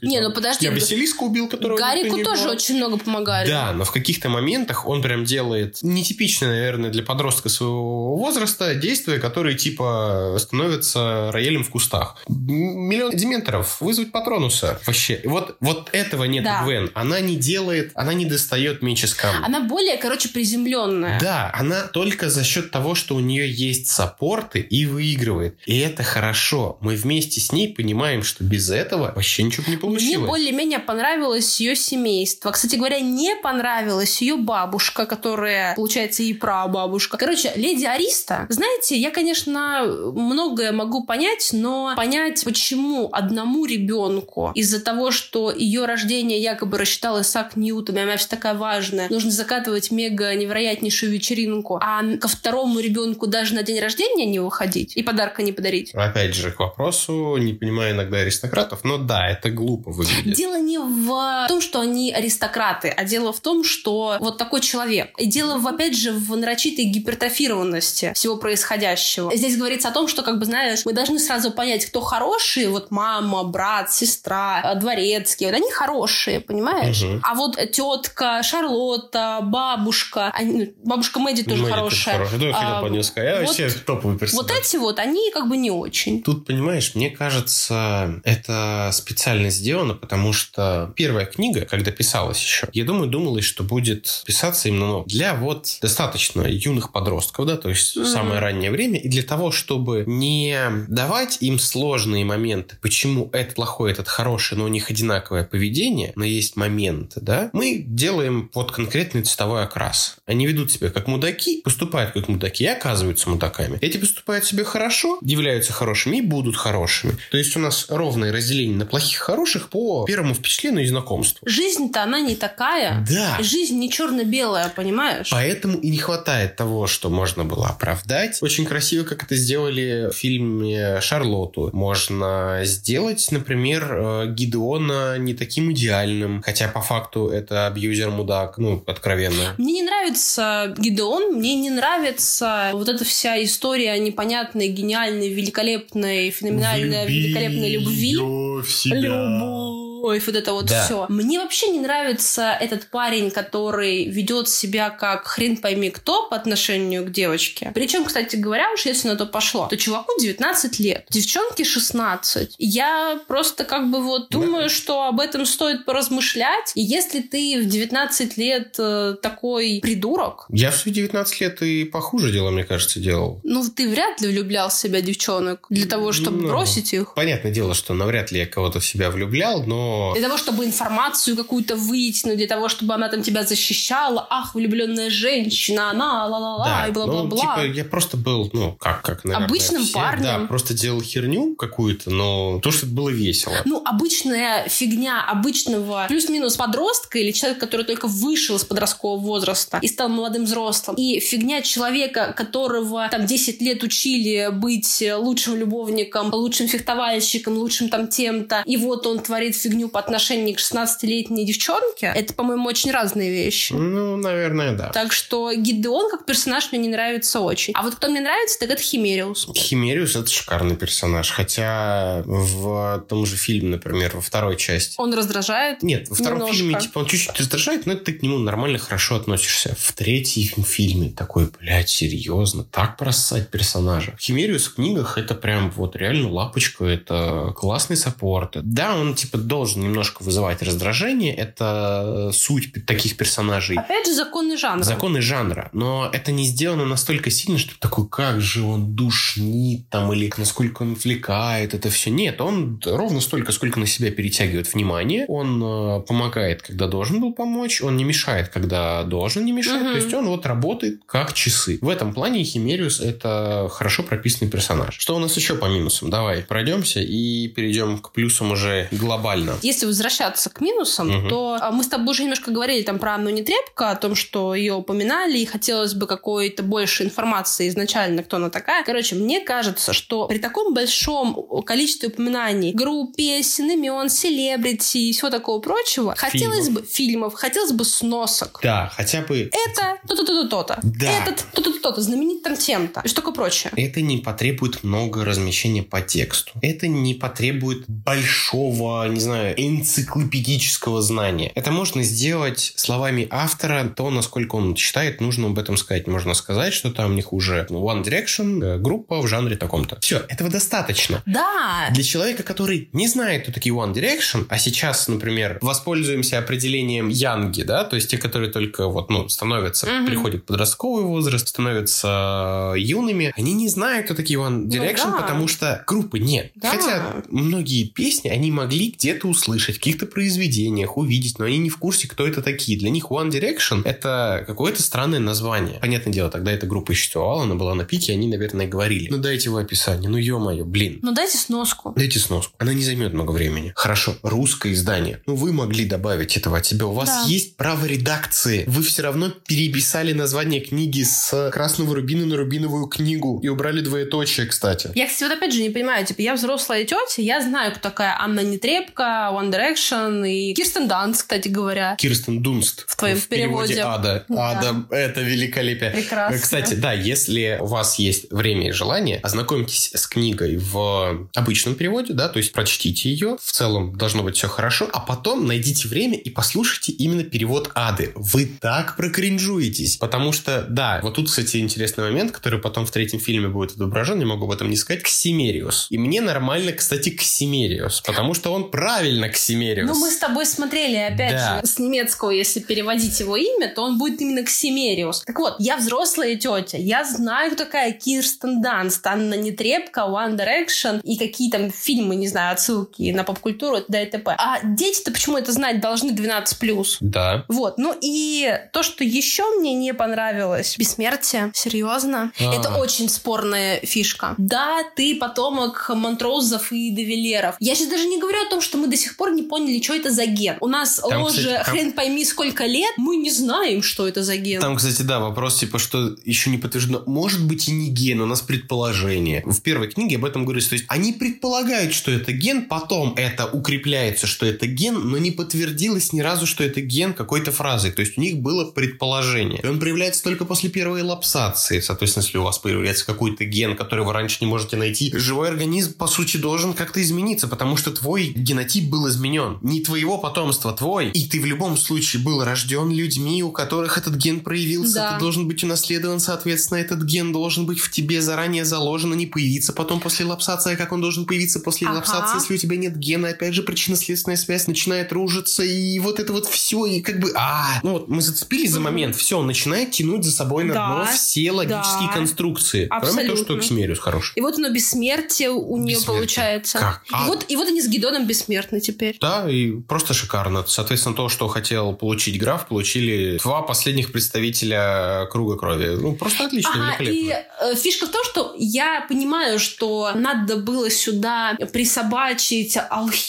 Не, ну подожди. Я Василиска убил, которого Гарику тоже было. очень много помогали. Да, но в каких-то моментах он прям делает нетипичное, наверное, для подростка своего возраста действия, которые, типа, становятся роялем в кустах. Миллион дементоров, вызвать патронуса. Вообще. Вот, вот этого нет да. Гвен. Она не делает, она не достает меч из камня. Она более, короче, приземленная. Да, она только за счет того, что у нее есть саппорты и выигрывает. И это хорошо. Мы вместе с ней понимаем, что без этого вообще ничего не получилось. Мне более-менее понравилось ее семейство. Кстати говоря, не понравилась ее бабушка, которая, получается, и прабабушка. Короче, леди Ариста, знаете, я, конечно, многое могу понять, но понять, почему одному ребенку из-за того, что ее рождение якобы рассчитал Исаак Ньютон, и она вся такая важная, нужно закатывать мега невероятнейшую вечеринку, а ко второму ребенку даже на день рождения не выходить и подарка не подарить. Опять же, к вопросу, не понимаю иногда аристократов, но да, это глупо выглядит. Дело не в том, что они аристократы, а дело в том, что вот такой человек. И дело, в, опять же, в нарочитой гипертрофированности всего происходящего. Здесь говорится о том, что, как бы, знаешь, мы должны сразу понять, кто хороший, вот мама, брат, сестра, дворецкий, вот они хорошие, понимаешь? Угу. А вот тетка, Шарлотта, бабушка, они, бабушка Мэдди тоже Мэдди хорошая. Тоже хорошая. Да, а. Я вот, вообще топовый персонаж. Вот эти вот, они как бы не очень. Тут, понимаешь, мне кажется, это специально сделано, потому что первая книга, когда писалась еще, я думаю, думалось, что будет писаться именно ну, для вот достаточно юных подростков, да, то есть mm-hmm. самое раннее время, и для того, чтобы не давать им сложные моменты, почему этот плохой, этот хороший, но у них одинаковое поведение, но есть моменты, да, мы делаем вот конкретный цветовой окрас. Они ведут себя как мудаки, поступают как мудаки и оказываются мудаками. Эти поступают себе хорошо, являются хорошими и будут хорошими. То есть у нас ровное разделение на плохих и хороших по первому впечатлению и знакомству. жизнь-то она не такая. Да. Жизнь не черно-белая, понимаешь? Поэтому и не хватает того, что можно было оправдать. Очень красиво, как это сделали в фильме «Шарлотту». Можно сделать, например, э, Гидеона не таким идеальным, хотя по факту это абьюзер-мудак, ну, откровенно. Мне не нравится Гидеон, мне не нравится вот эта вся история непонятной, гениальной, великолепной, феноменальной, Влюби великолепной любви. в себя. Любовь, вот это вот Да. все. Мне вообще не нравится этот парень, который ведет себя как хрен пойми кто по отношению к девочке. Причем, кстати говоря, уж если на то пошло, то чуваку 19 лет, девчонке 16. Я просто как бы вот Да. думаю, что об этом стоит поразмышлять. И если ты в 19 лет э, такой придурок, Я в свои 19 лет и похуже дела, мне кажется, делал. ну ты вряд ли влюблял в себя девчонок для того, чтобы Ну, бросить их. Понятное дело, что навряд ли я кого-то в себя влюблял, но... Для того, чтобы информацию какую-то вытянуть, для того, чтобы она там тебя защищала. Ах, влюбленная женщина, она, ла-ла-ла, Да, и ну, бла-бла-бла. типа, я просто был, ну, как, как, наверное, Обычным все. парнем. Да, просто делал херню какую-то, но то, что это было весело. Ну, обычная фигня обычного плюс-минус подростка или человека, который только вышел из подросткового возраста и стал молодым взрослым. И фигня человека, которого там 10 лет учили быть лучшим любовником, лучшим фехтовальщиком, лучшим там тем-то. И вот он творит фигню по отношению к 16-летней девчонке. Это, по-моему, очень разные вещи. Ну, наверное, да. Так что Гидеон как персонаж мне не нравится очень. А вот кто мне нравится, так это Химериус. Химериус это шикарный персонаж, хотя в том же фильме, например, во второй части. Он раздражает. Нет, во втором Немножко. фильме, типа, он чуть-чуть раздражает, но ты к нему нормально, хорошо относишься. В третьем фильме такой, блядь, серьезно, так просать персонажа. Химериус в книгах это прям вот реально лапочка, это классный саппорт. Да, он, типа, должен немножко вызывать раздражение, это суть таких персонажей. Опять же, законы жанра. Законы жанра. Но это не сделано настолько сильно, что такой, как же он душнит там, или насколько он отвлекает это все. Нет, он ровно столько, сколько на себя перетягивает внимание. Он э, помогает, когда должен был помочь. Он не мешает, когда должен не мешать. Мгм. То есть он вот работает как часы. В этом плане Химериус это хорошо прописанный персонаж. Что у нас еще по минусам? Давай пройдемся и перейдем к плюсам уже глобально. Если возвращаться к минусам, Мгм. то а, мы с тобой уже немножко говорили там про Анну Нетребко, о том, что ее упоминали, и хотелось бы какой-то больше информации изначально, кто она такая. Короче, мне кажется, что при таком большом количестве упоминаний групп, песен, имен, селебрити и всего такого прочего, хотелось бы фильмов, хотелось бы сносок. Да, хотя бы Это то-то, то-то, то-то. Да. Этот то-то, то-то, знаменит там тем-то. И что такое прочее. Это не потребует много размещения по тексту. Это не потребует большого, не знаю, энциклопедического знания. Это можно сделать словами автора, то, насколько он считает, нужно об этом сказать. Можно сказать, что там не хуже One Direction, э, группа в жанре таком-то. Все, этого достаточно. Да, Для человека, который не знает, кто такие One Direction, а сейчас, например, воспользуемся определением Янги, да, то есть те, которые только вот, ну, становятся, Мгм. приходят в подростковый возраст, становятся юными, они не знают, кто такие One Direction, Ну да. потому что группы нет. Да. Хотя многие песни они могли где-то услышать, в каких-то произведениях, увидеть, но они не в курсе, кто это такие. Для них One Direction это какое-то странное название. Понятное дело, тогда эта группа еще существовала, она была на пике, они, наверное, говорили. Ну, дайте его описание, ну, ё-моё, блин. ну дайте сноску. Дайте сноску. Она не займет много времени. Хорошо, русское издание. Ну, вы могли добавить этого от себя. У вас Да. есть право редакции. Вы все равно переписали название книги с красного рубина на рубиновую книгу. И убрали двоеточие, кстати. Я, кстати, вот опять же не понимаю, типа, я взрослая тетя, я знаю, кто такая Анна Нетребко, One Direction и Кирстен Данст, кстати говоря. Кирстен Дунст. В твоем переводе. Ада. Да. Ада, это великолепие. Прекрасно. Кстати, да, если у вас есть время и желание, ознакомьтесь с книгой в обычном переводе, да, то есть прочтите ее. В целом должно быть все хорошо, а потом найдите время и послушайте именно перевод Ады. Вы так прокринжуетесь. Потому что, да, вот тут, кстати, интересный момент, который потом в третьем фильме будет отображен, не могу об этом не сказать, Ксимериус. И мне нормально, кстати, Ксимериус, потому что он правильно Ксимериус. Ну, мы с тобой смотрели, опять Да. же, с немецкого, если переводить его имя, то он будет именно Ксимериус. Так вот, я взрослая тетя, я знаю, кто такая Кирстен Данст, Анна Нетребко, One Direction и какие там фильмы, не знаю, отсылки на поп-культуру т.д. и т.п. А дети-то почему это знать должны 12+. Да. Вот, ну и то, что еще мне не понравилось, бессмертие, серьезно, А. это очень спорная фишка. Да, ты потомок Монтроузов и Девилеров. Я сейчас даже не говорю о том, что мы до сих пор не поняли, что это за ген. У нас Там, ложе кстати, там- хрен пойми сколько лет, мы не знаем, что это за ген. Там, кстати, да, вопрос, типа, что еще не подтверждено. Может быть и не ген, у нас предположение. В первой книге об этом говорится. То есть они предполагают, что это ген, потом это укрепляется, что это ген, но не подтвердилось ни разу, что это ген какой-то фразы. То есть у них было предположение. И он проявляется только после первой лапсации. Соответственно, если у вас появляется какой-то ген, который вы раньше не можете найти, живой организм, по сути, должен как-то измениться, потому что твой генотип был изменен. Не твоего потомства, твой. И ты в любом случае был рожден людьми, у которых этот ген проявился. Да. Ты должен быть унаследован, соответственно, этот ген должен быть в тебе заранее заложен, а не появиться потом после лапсации. Как он должен появиться после Ага. лапсации, если у тебя нет гена? Опять же, причинно-следственная связь начинает ружиться, и вот это вот все, и как бы... А, ну вот мы зацепились за момент, все, он начинает тянуть за собой на Да, дно все логические да. конструкции. Кроме того, что Абсолютно. Ксимериус хороший. И вот оно бессмертие у нее получается. Как? И, А- вот, и вот они с Гидоном бессмертны теперь. Да, и просто шикарно. Соответственно, то, что хотел получить граф, получили два последних представителя круга крови. Ну, просто отлично, Ага, и великолепно. э, фишка в том, что я понимаю, что надо было сюда присобачить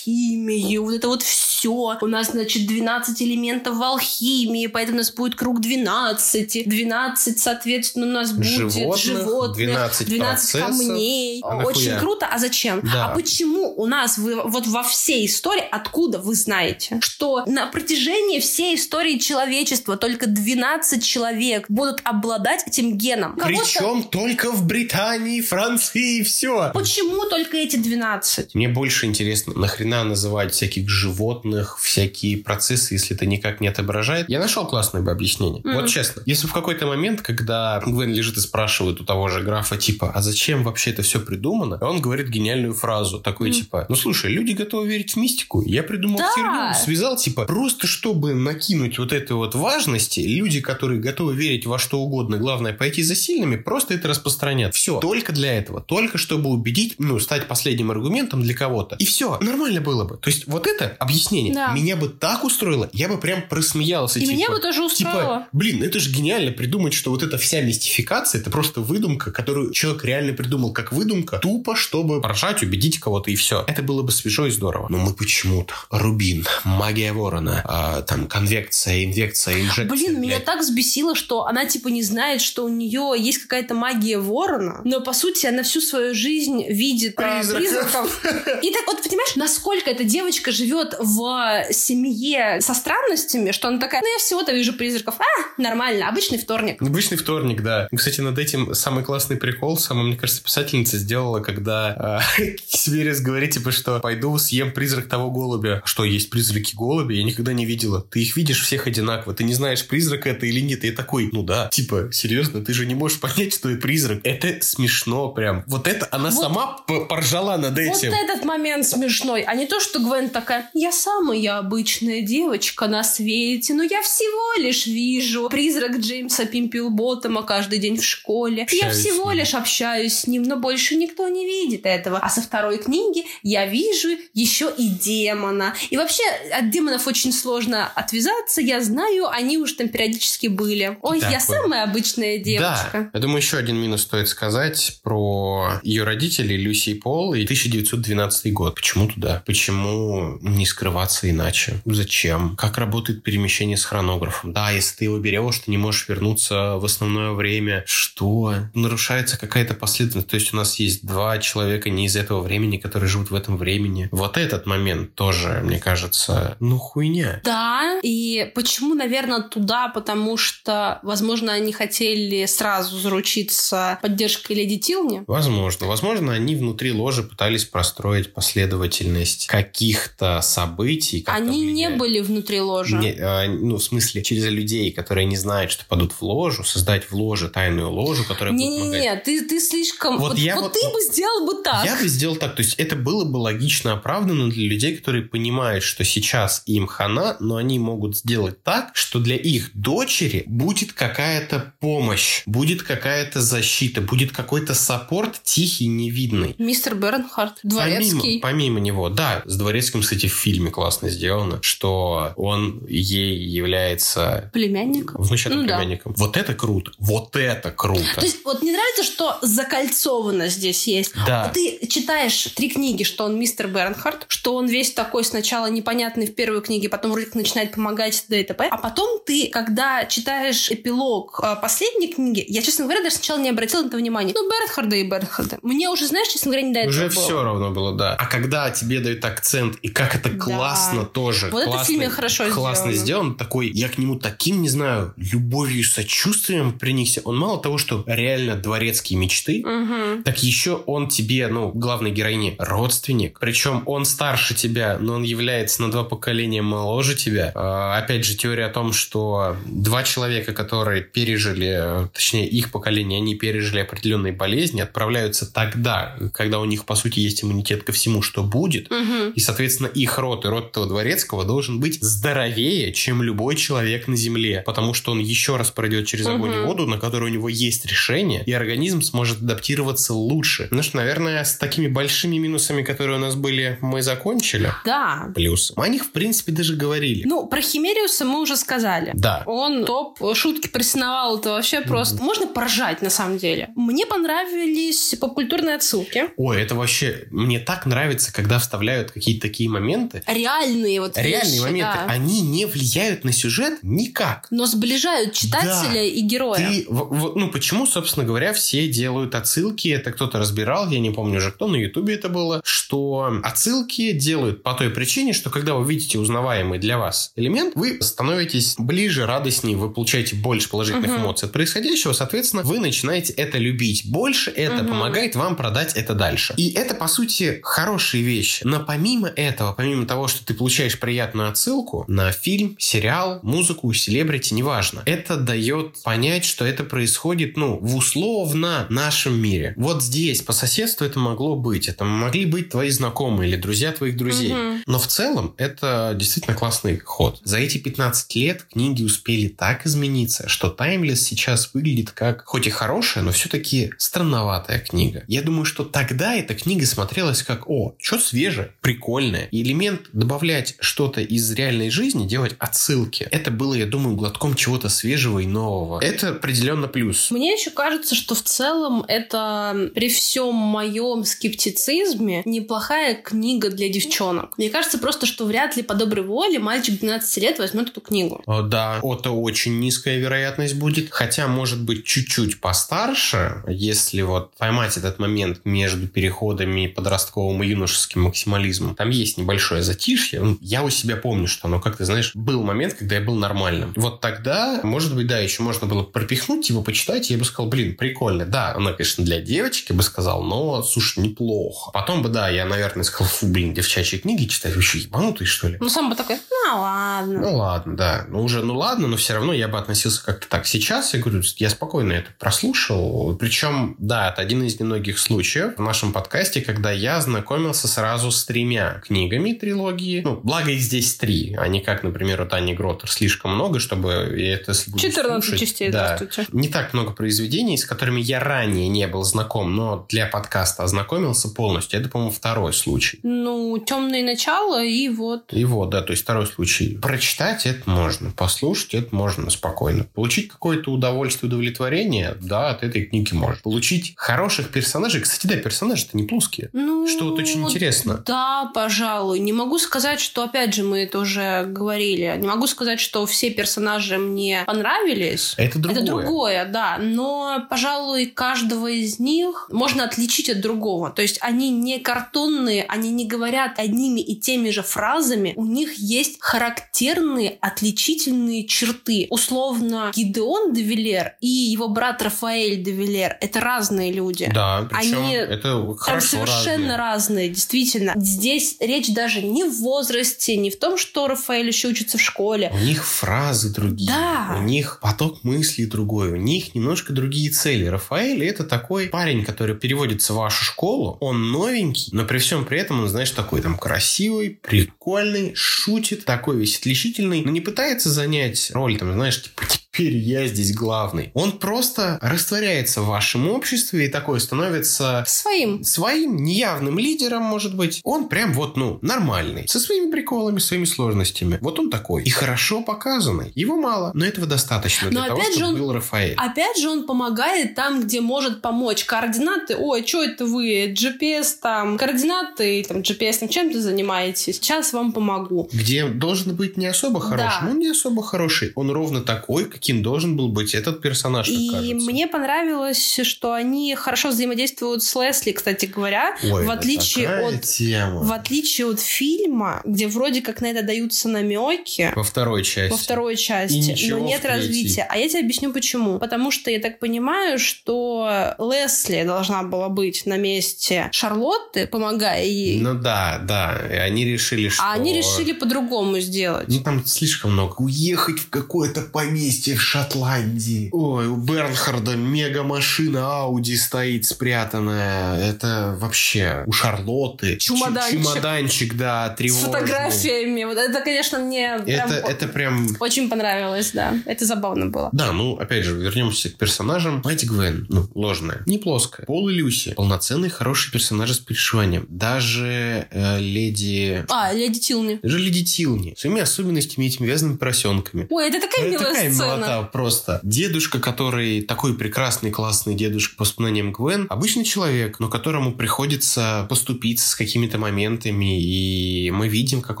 алхимию, вот это вот все. У нас, значит, 12 элементов в алхимии, поэтому у нас будет круг 12. 12, соответственно, у нас будет Животных, животных, 12 процессов. камней. А Очень круто. А зачем? Да. А почему у нас вот во всей истории, откуда вы знаете, что на протяжении всей истории человечества только 12 человек будут обладать этим геном? Причем только в Британии, Франции и все. Почему только эти 12? Мне больше интересно, нахрена называть всяких животных, всякие процессы, если это никак не отображает. Я нашел классное бы объяснение. Мгм. Вот честно, если в какой-то момент, когда Гвен лежит и спрашивает у того же графа, типа, а зачем вообще это все придумано? И он говорит гениальную фразу, такой, Мгм. типа, ну слушай, люди готовы верить в мистику. Я придумал Да. херню, связал, типа, просто чтобы накинуть вот этой вот важности, люди, которые готовы верить во что угодно, главное пойти за сильными, просто это распространят. Все. Только для этого. Только чтобы убедить, ну, стать последним аргументом для кого-то. И все. Нормально было бы. То есть вот это объяснение Да. меня бы так устроило, я бы прям просмеялся. И типа, меня бы тоже устроило. Типа, блин, это же гениально придумать, что вот эта вся мистификация, это просто выдумка, которую человек реально придумал как выдумка, тупо, чтобы поражать, убедить кого-то и все. Это было бы свежо и здорово. Но мы почему-то рубин, магия ворона, а, там конвекция, инвекция, инжекция. Блин, меня блядь. так взбесило, что она типа не знает, что у нее есть какая-то магия ворона, но по сути она всю свою жизнь видит а, Призраков. призраков. И так вот, понимаешь, насколько эта девочка живет в семье со странностями, что она такая, ну я всего-то вижу призраков. А, нормально, обычный вторник. Обычный вторник, да. Кстати, над этим самый классный прикол, сама, мне кажется, писательница сделала, когда э, Сибирис говорит, типа, что пойду съем призрак того голубя. Что, есть призраки голубя? Я никогда не видела. Ты их видишь всех одинаково. Ты не знаешь, призрак это или нет. И я такой, ну да. Типа, серьезно, ты же не можешь понять, что это призрак. Это смешно прям. Вот это она Вот- сама поржала над Вот этим. этот момент смешной, а не то, что Гвен такая, я самая обычная девочка на свете, но я всего лишь вижу призрак Джеймса Пимпилботтома каждый день в школе. я Общаюсь с всего лишь общаюсь с ним, но больше никто не видит этого. А со второй книги я вижу еще и демона. И вообще от демонов очень сложно отвязаться, я знаю, они уж там периодически были. Ой, Так я вот. самая обычная девочка. Да, я думаю, еще один минус стоит сказать про ее родителей Люси и Пол и 1912 год. Почему туда? Почему не скрываться иначе? Зачем? Как работает перемещение с хронографом? Да, если ты его берешь, ты не можешь вернуться в основное время. Что? Нарушается какая-то последовательность. То есть у нас есть два человека не из этого времени, которые живут в этом времени. Вот этот момент тоже, мне кажется, ну хуйня. Да, и почему, наверное, туда? Потому что, возможно, они хотели сразу заручиться поддержкой Леди Тилни. Возможно. Возможно, они внутри ложи пытались простроить последовательность каких-то событий. как-то Они не влиять. были внутри ложи. Не, а, ну, в смысле, через людей, которые не знают, что падут в ложу, создать в ложе тайную ложу, которая будет помогать. Не-не-не, ты, ты слишком... Вот Вот, я вот вот- ты бы сделал бы так. Я бы сделал так. То есть это было бы логично оправдано для людей, которые понимают, что сейчас им хана, но они могут сделать так, что для их дочери будет какая-то помощь, будет какая-то защита, будет какой-то саппорт тихий, невидный. Мистер Бернхард, дворецкий. Помимо, помимо него, да, с Дворецким, кстати, в фильме классно сделано, что он ей является Племянник. внучатым Ну да. племянником. Вот это круто. Вот это круто. То есть, вот мне нравится, что закольцовано здесь есть. Да. Ты читаешь три книги, что он мистер Бернхард, что он весь такой сначала непонятный в первой книге, потом вроде начинает помогать, да и т.п. А потом ты, когда читаешь эпилог э, последней книги, я, честно говоря, даже сначала не обратила на это внимания. Ну, Бертхарда и Бертхарда. Мне уже, знаешь, честно говоря, не до этого Уже было. все равно было, да. А когда тебе дают акцент, и как это Да. классно тоже. Вот это в классно, фильме хорошо Классно сделано. сделано. Такой, я к нему таким, не знаю, любовью и сочувствием приникся. Он мало того, что реально дворецкие мечты, Мгм. так еще он тебе, ну, главной героине, родственник. Причем он старше тебя, но он является на два поколения моложе тебя. А, опять же, теория о том, что два человека, которые пережили, э, точнее, их поколение, они пережили определенные болезни, отправляются тогда, когда у них, по сути, есть иммунитет ко всему, что будет. Мгм. И, соответственно, их род и род этого дворецкого должен быть здоровее, чем любой человек на Земле. Потому что он еще раз пройдет через огонь и воду, на которые у него есть решение, и организм сможет адаптироваться лучше. Ну что, наверное, с такими большими минусами, которые у нас были, мы закончили. Да. Плюсы. Мы о них, в принципе, даже говорили. Ну, про Химериуса мы уже сказали. Да. Он топ шутки прессиновал, это вообще просто... Можно поржать, на самом деле. Мне понравились попкультурные отсылки. Ой, это вообще... Мне так нравится, когда вставляют какие-то такие моменты. Реальные вот Реальные вещи, моменты. да. Они не влияют на сюжет никак. Но сближают читателя Да. и героя. Ты, в- в- ну, почему, собственно говоря, все делают отсылки? Это кто-то разбирал, я не помню уже кто, на Ютубе это было, что отсылки делают по той причине, что когда вы видите узнаваемый для вас элемент, вы становитесь ближе, радостнее, вы получаете больше положительных Мгм. эмоций от происходящего, соответственно, вы начинаете это любить больше, это Мгм. помогает вам продать это дальше. И это, по сути, хорошие вещи. Но помимо этого, помимо того, что ты получаешь приятную отсылку на фильм, сериал, музыку, селебрити, неважно, это дает понять, что это происходит, ну, в условно нашем мире. Вот здесь, по соседству, это могло быть. Это могли быть твои знакомые или друзья твоих друзей. Мгм. Но в целом это действительно классный ход. За эти 15 лет книги успели так измениться, что Таймлесс сейчас выглядит как, хоть и хорошая, но все-таки странноватая книга. Я думаю, что тогда эта книга смотрелась как, о, что свежее, прикольное. И элемент добавлять что-то из реальной жизни, делать отсылки. Это было, я думаю, глотком чего-то свежего и нового. Это определенно плюс. Мне еще кажется, что в целом это при всем моем скептицизме неплохая книга для девчонок. Мне кажется просто, что вряд ли по доброй воле мальчик 12 лет возьмет эту книгу. О, Да, это очень низкая вероятность будет. Хотя, может быть, чуть-чуть постарше, если вот поймать этот момент между переходами подростковым и юношеским максимализмом. Там есть небольшое затишье. Ну, Я у себя помню, что оно, как ты знаешь, был момент, когда я был нормальным. Вот тогда, может быть, да, еще можно было пропихнуть, типа, почитать, и я бы сказал, блин, прикольно. Да, она, конечно, для девочки, бы сказал, но, слушай, неплохо. Потом бы, да, я, наверное, сказал, фу, блин, девчачьи книги читать, вообще ебанутые, что ли? Ну, сам бы такой, ну ладно. Ну ладно, да. Ну уже, ну ладно, но все равно я бы относился как-то так. Сейчас я говорю, я спокойно это прослушал. Причем, да, это один из немногих случаев в нашем подкасте, когда я знакомился сразу с тремя книгами трилогии. Ну, благо их здесь три, а не как, например, у Тани Гротер слишком много, чтобы я это если буду 14 слушать, частей, да, не так много произведений, с которыми я ранее не был знаком, но для подкаста ознакомился полностью. Это, по-моему, второй случай. Ну, темные начала и вот. И вот, да, то есть второй случай. Прочитать это можно, послушать это можно спокойно. Получить какое-то удовольствие, удовлетворение, да, от этой книги можно. Получить хороших персонажей. Кстати, да, персонажи-то не плоские. Ну, Что вот очень интересно. Да, пожалуй. Не могу сказать, что, опять же, мы это уже говорили. Не могу сказать, что все персонажи мне понравились. Это другое. Это другое, да. Но, пожалуй, каждого из них можно отличить от другого. То есть они не картонные, они не говорят одними и теми же фразами. У них есть характерные, отличительные черты. Условно, Гидеон де Вилер и его брат Рафаэль де Вилер — это разные люди. Да, причем Они это хорошо совершенно разные. разные, действительно. Здесь речь даже не в возрасте, не в том, что Рафаэль еще учится в школе. У них фразы другие, Да. у них поток мыслей другой, у них немножко другие цели. Рафаэль это такой парень, который переводится в вашу школу, он новенький, но при всем при этом он, знаешь, такой там красивый, прикольный, шутит, такой весь отличительный, но не пытается занять роль, там, знаешь, типа теперь я здесь главный. Он просто растворяется в вашем обществе и такой становится Своим. своим неявным лидером, может быть. Он прям вот, ну, нормальный. Со своими приколами, своими сложностями. Вот он такой. И хорошо показанный. Его мало, но этого достаточно для Но того, опять же чтобы он- был Рафаэль. Опять же, он помогает там, где может помочь. Координаты, ой, что это вы, GPS там, координаты, там, GPS, чем ты занимаетесь? Сейчас вам помогу. Где должен быть не особо хороший. Да. Ну, не особо хороший. Он ровно такой, каким должен был быть этот персонаж, И кажется. мне понравилось, что они хорошо взаимодействуют с Лесли, кстати говоря, Ой, в отличие от тема. в отличие от фильма, где вроде как на это даются намеки. Во второй части. Во второй части, но нет развития. А я тебе объясню почему. Потому что я так понимаю, что Лесли должна была быть на месте Шарлотты, помогая ей. Ну да, да. И они решили, что... А они решили по-другому сделать. Ну, там слишком много. Уехать в какое-то поместье в Шотландии. Ой, у Бернхарда мега-машина Ауди стоит спрятанная. Это вообще у Шарлотты. Чемоданчик. Чемоданчик, да, С тревожный. фотографиями. Вот это, конечно, мне прям Это, это прям... очень понравилось, да. Это забавно было. Да, ну, опять же, вернемся к персонажам. Мать Гвен, ну, ложная, не плоская. Пол и Люси, полноценные хорошие персонажи с перешиванием. Даже э, леди... А, Леди Тилни. Даже леди Тилни. Своими особенностями, этими вязаными поросенками. Ой, это такая Это милая такая сцена. Милота просто. Дедушка, который такой прекрасный, классный дедушка по воспоминаниям Гвен, обычный человек, но которому приходится поступиться с какими-то моментами, и мы видим, как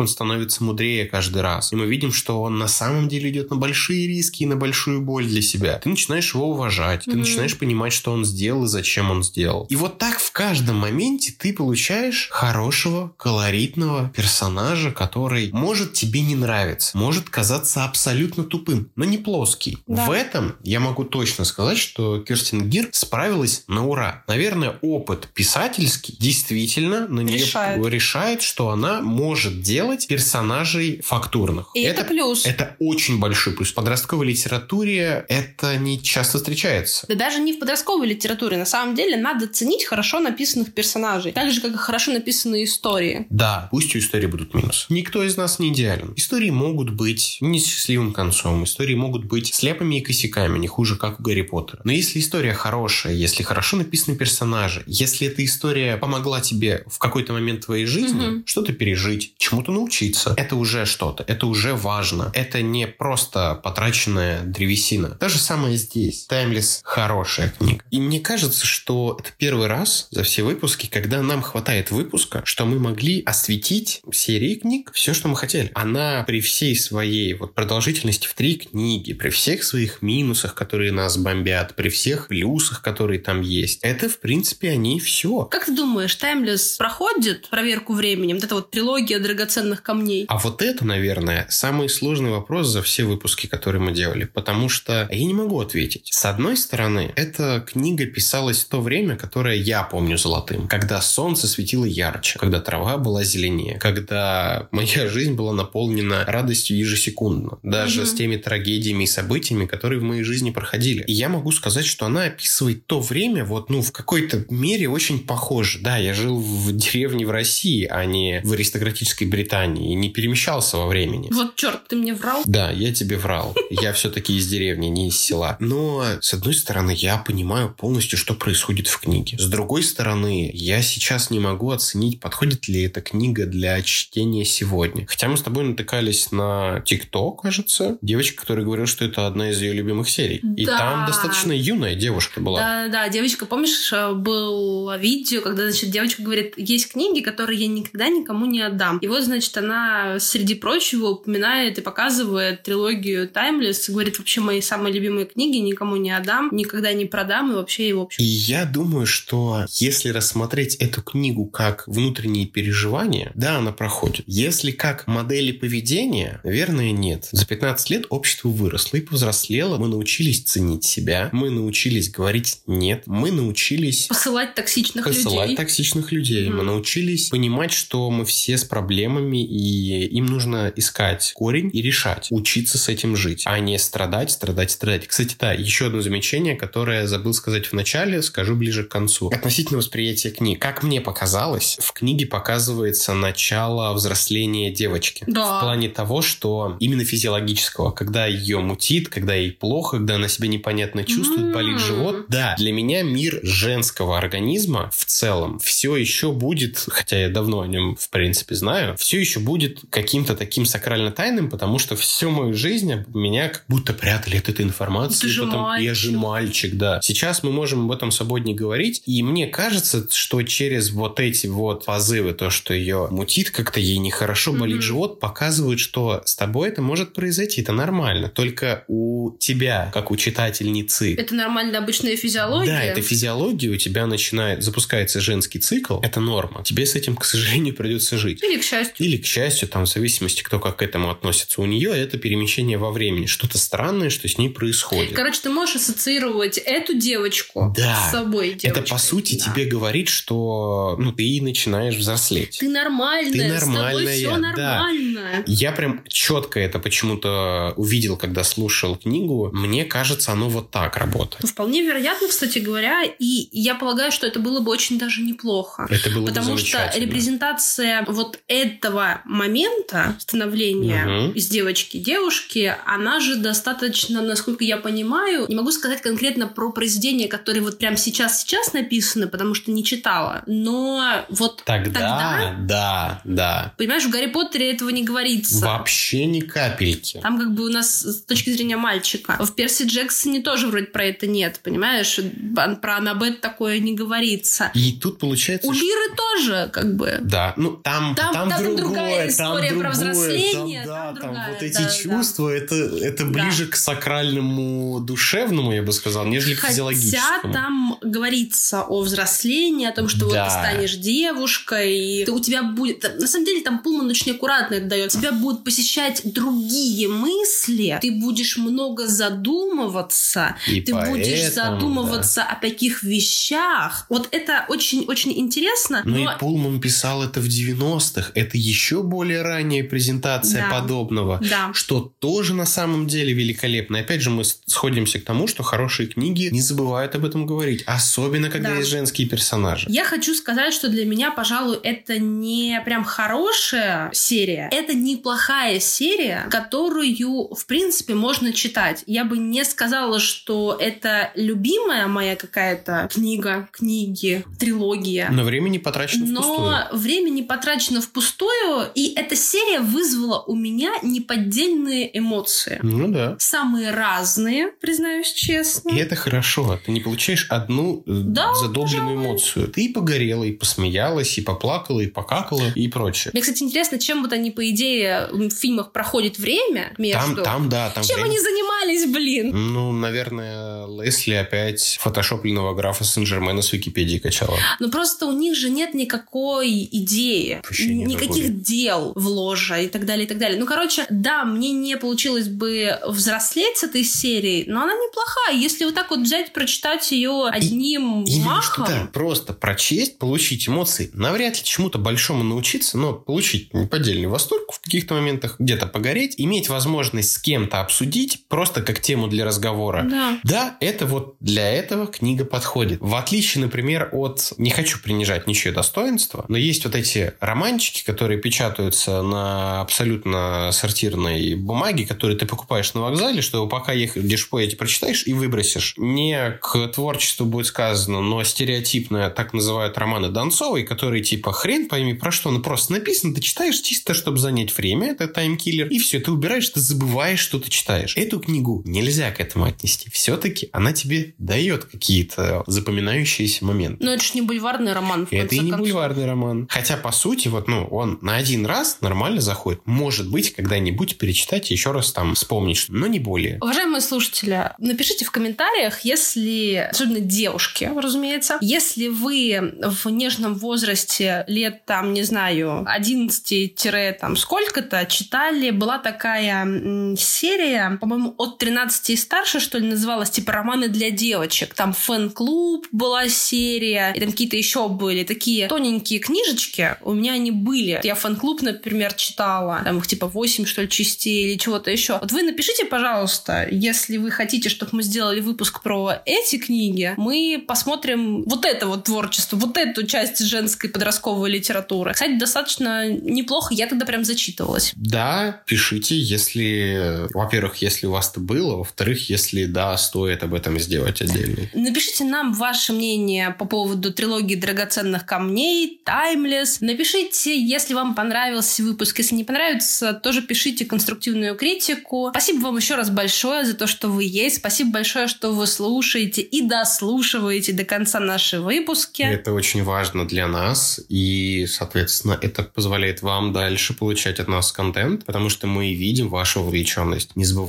он становится мудрее каждый раз. И мы видим, что он на самом деле идет на большие риски и на большую боль для себя. Ты начинаешь его уважать, ты Мгм. начинаешь понимать, что он сделал и зачем он сделал. И вот так в каждом моменте ты получаешь хорошего, колоритного персонажа, который может тебе не нравиться, может казаться абсолютно тупым, но не плоский. Да. В этом я могу точно сказать, что Кирстин Гир справилась на ура. Наверное, опыт писательский действительно на нее Решает. решает, что она может делать персонажей фактурных. И это, плюс. это очень большой плюс. В подростковой литературе это не часто встречается. Да даже не в подростковой литературе. На самом деле надо ценить хорошо написанных персонажей. Так же, как и хорошо написанные истории. Да, пусть у истории будут минусы. Никто из нас не идеален. Истории могут быть несчастливым концом, истории могут быть слепыми и косяками, не хуже, как у Гарри Поттера. Но если история хорошая, если хорошо написаны персонажи, если эта история помогла тебе в какой-то момент твоей жизни Мгм. что-то пережить, чему-то научиться, это уже что-то, это уже важно. Это не просто потраченная древесина. То же самое здесь. Таймлес хорошая книга. И мне кажется, что это первый раз за все выпуски, когда нам хватает выпуска, что мы могли осветить серии книг все, что мы хотели. Она при всей своей вот продолжительности в три книги, при всех своих минусах, которые нас бомбят, при всех плюсах, которые там есть, это, в принципе, они все. Как ты думаешь, Таймлес проходит проверку временем? Вот эта вот трилогия драгоценных камней. А вот это, наверное, самый сложный вопрос за все выпуски, которые мы делали, потому что я не могу ответить. С одной стороны, эта книга писалась в то время, которое я помню золотым, когда солнце светило ярче, когда трава была зеленее, когда моя жизнь была наполнена радостью ежесекундно, даже Мгм. с теми трагедиями и событиями, которые в моей жизни проходили. И я могу сказать, что она описывает то время, вот, ну, в какой-то мере очень похоже. Да, я жил в деревне в России, а не в аристократической Британии, и не перемещался во времени. Вот черт, ты мне врал. Да, я тебе врал. Я все-таки из деревни, не из села. Но, с одной стороны, я понимаю полностью, что происходит в книге. С другой стороны, я сейчас не могу оценить, подходит ли эта книга для чтения сегодня. Хотя мы с тобой натыкались на ТикТок, кажется. Девочка, которая говорила, что это одна из ее любимых серий. И Да. там достаточно юная девушка была. Да, да, девочка, помнишь, э, было видео, когда, значит, девочка говорит, есть книги, которые я никогда никому не отдам. И вот, значит, она, среди прочего, упоминает и показывает трилогию Таймлес, и говорит, вообще, мои самые любимые книги никому не отдам, никогда не продам, и вообще, и в общем. И я думаю, что если рассмотреть эту книгу как внутренние переживания, да, она проходит. Если как модели поведения, наверное, нет. За 15 лет общество выросло и повзрослело. Мы научились ценить себя, мы научились говорить «нет», мы научились Посылать токсичных посылать людей. токсичных людей. Мгм. Мы научились понимать, что мы все с проблемами, и им нужно искать корень и решать, учиться с этим жить, а не страдать, страдать, страдать. Кстати, да, еще одно замечание, которое забыл сказать в начале, скажу ближе к концу. Относительно восприятия книг. Как мне показалось, в книге показывается начало взросления девочки. Да. В плане того, что именно физиологического, когда ее мутит, когда ей плохо, когда она себя непонятно чувствует, болит живот. Да, для меня мир женского организма в целом все еще будет, хотя я давно о нем, в принципе, знаю, все еще будет каким-то таким сакрально тайным, потому что всю мою жизнь меня как будто прятали от этой информации. Ты же потом, мальчик. Я же мальчик, да. Сейчас мы можем об этом свободнее говорить, и мне кажется, что через вот эти вот позывы, то, что ее мутит как-то, ей нехорошо, болит Мгм. живот, показывают, что с тобой это может произойти, это нормально. Только у тебя, как у читательницы, Это нормальная обычная физиология. да, это физиология, у тебя начинает, запускается женский цикл, это норма. Тебе с этим, к сожалению, придется жить. Или к счастью. Или, к счастью, там, в зависимости, кто как к этому относится. У нее это перемещение во времени. Что-то странное, что с ней происходит. Короче, ты можешь ассоциировать эту девочку Да. с собой девочкой. это, по сути, Да. тебе говорит, что ну, ты начинаешь взрослеть. Ты нормальная, Ты с тобой нормальная, все да. нормально. Я прям четко это почему-то увидел, когда слушал книгу. Мне кажется, оно вот так работает. Вполне вероятно, кстати говоря, и я полагаю, что это было бы очень даже неплохо. Это было бы Потому что замечательно. репрезентация вот этого момента становления Мгм. из девочки девушки, она же достаточно, насколько я понимаю, не могу сказать конкретно про произведения, которые вот прям сейчас-сейчас написаны, потому что не читала, но вот Тогда, тогда да, да. Понимаешь, в Гарри Поттере этого не говорится. Вообще ни капельки. Там как бы у нас с точки зрения мальчика. В Перси Джексоне тоже вроде про это нет, понимаешь? Про Аннабет такое не говорится. И тут получается, У Лиры тоже как бы... Да, ну там, Там- там, там другое, другая там история про другое, взросление, там, да, там там другая, вот эти да, да. чувства, это, это Да. ближе к сакральному душевному, я бы сказал, нежели к Хотя физиологическому. там говорится о взрослении, о том, что вот Да. ты станешь девушкой, и ты- у тебя будет... На самом деле там Пулман очень аккуратно это дает. Тебя будут посещать другие мысли, ты будешь много задумываться, И ты будешь поэтому, задумываться о таких вещах. Вот это очень-очень интересно. Но, но Ну и Пулман писал это в 90-х. Это еще более ранняя презентация Да. подобного. Да. Что тоже на самом деле великолепно. И опять же, мы сходимся к тому, что хорошие книги не забывают об этом говорить. Особенно, когда Да. есть женские персонажи. Я хочу сказать, что для меня, пожалуй, это не прям хорошая серия. Это неплохая серия, которую, в принципе, можно читать. Я бы не сказала, что это любимая моя какая-то книга, книги, трилогия. Но время не потрачено Но впустую. время не потрачено впустую, и эта серия вызвала у меня неподдельные эмоции. Ну да. Самые разные, признаюсь честно. И это хорошо. Ты не получаешь одну э, Да, задобленную пожалуй. эмоцию. Ты и погорела, и посмеялась, и поплакала, и покакала, и прочее. Мне, кстати, интересно, чем вот они, по идее, в фильмах проходит время между... Там, там, да, там Чем время- они занимались, блин? Ну, наверное, Лесли опять фотошопленного графа Сен-Жермена с Википедии качала. Ну, просто у них же нет никакой идеи, Вообще никаких дел в ложе и так далее, и так далее. Ну, короче, да, мне не получилось бы взрослеть с этой серией, но она неплохая. Если вот так вот взять, прочитать ее одним Именно махом... что да, просто прочесть, получить эмоции, навряд ли чему-то большому научиться, но получить неподдельный восторг в каких-то моментах, где-то погореть, иметь возможность с кем-то обсудить, просто как тему для разговора. Да. Да, это вот для этого книга подходит. В отличие, например, от... Не хочу принижать ничье достоинство, но есть вот эти романчики, которые печатаются на абсолютно сортирной бумаге, которые ты покупаешь на вокзале, чтобы пока едешь в поезде, прочитаешь и выбросишь. Не к творчеству будет сказано, но стереотипно так называют романы Донцовой, которые типа хрен пойми про что, ну просто написано, ты читаешь чисто, чтобы занять время, это таймкиллер, и все, ты убираешь, ты забываешь, что ты читаешь. Эту книгу нельзя к этому отнести. Все-таки она тебе дает какие-то запоминающиеся моменты. Но это же не бульварный роман, в Это и не концов. бульварный роман. Хотя, по сути, вот, ну, он на один раз нормально заходит. Может быть, когда-нибудь перечитать и еще раз там вспомнить, но не более. Уважаемые слушатели, напишите в комментариях, если, особенно девушки, разумеется, если вы в нежном возрасте лет, там, не знаю, 11 там сколько-то читали, была такая м, серия, по-моему, от 13 и старше, что ли, называлась, типа романы для девочек. Там фэн-клуб была серия, и там какие-то еще были такие тоненькие книжечки. У меня они были. Я фэн-клуб, например, читала. Там их типа 8, что ли, частей или чего-то еще. Вот вы напишите, пожалуйста, если вы хотите, чтобы мы сделали выпуск про эти книги, мы посмотрим вот это вот творчество, вот эту часть женской подростковой литературы. Кстати, достаточно неплохо. Я тогда прям зачитывалась. Да, пишите, если, во-первых, если у вас это было. Во-вторых, если да, стоит об этом сделать отдельно. Напишите нам ваше мнение по поводу трилогии драгоценных камней, Timeless. Напишите, если вам понравился выпуск. Если не понравится, тоже пишите конструктивную критику. Спасибо вам еще раз большое за то, что вы есть. Спасибо большое, что вы слушаете и дослушиваете до конца наши выпуски. Это очень важно для нас. И, соответственно, это позволяет вам дальше получать от нас контент, потому что мы видим вашу вовлеченность. Не забывайте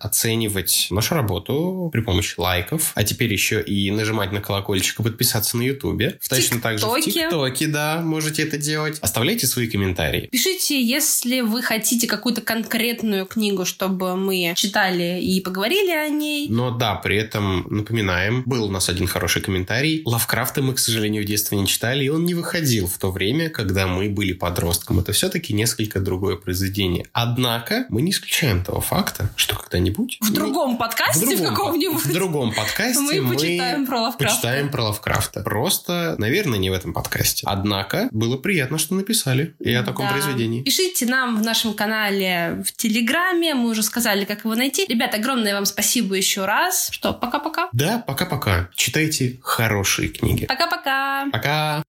оценивать нашу работу при помощи лайков, а теперь еще и нажимать на колокольчик и подписаться на Ютубе. Точно так же в ТикТоке, да, можете это делать. Оставляйте свои комментарии. Пишите, если вы хотите какую-то конкретную книгу, чтобы мы читали и поговорили о ней. Но да, при этом напоминаем, был у нас один хороший комментарий. Лавкрафта мы, к сожалению, в детстве не читали, и он не выходил в то время, когда мы были подростком. Это все-таки несколько другое произведение. Однако мы не исключаем того факта, что когда-нибудь... В мы... другом подкасте в, другом, в каком-нибудь... В другом подкасте мы, мы почитаем про Лавкрафта. Почитаем про Лавкрафта. Просто, наверное, не в этом подкасте. Однако было приятно, что написали и о таком да. произведении. Пишите нам в нашем канале в Телеграме. Мы уже сказали, как его найти. Ребят, огромное вам спасибо еще раз. Что, пока-пока? Да, пока-пока. Читайте хорошие книги. Пока-пока. Пока.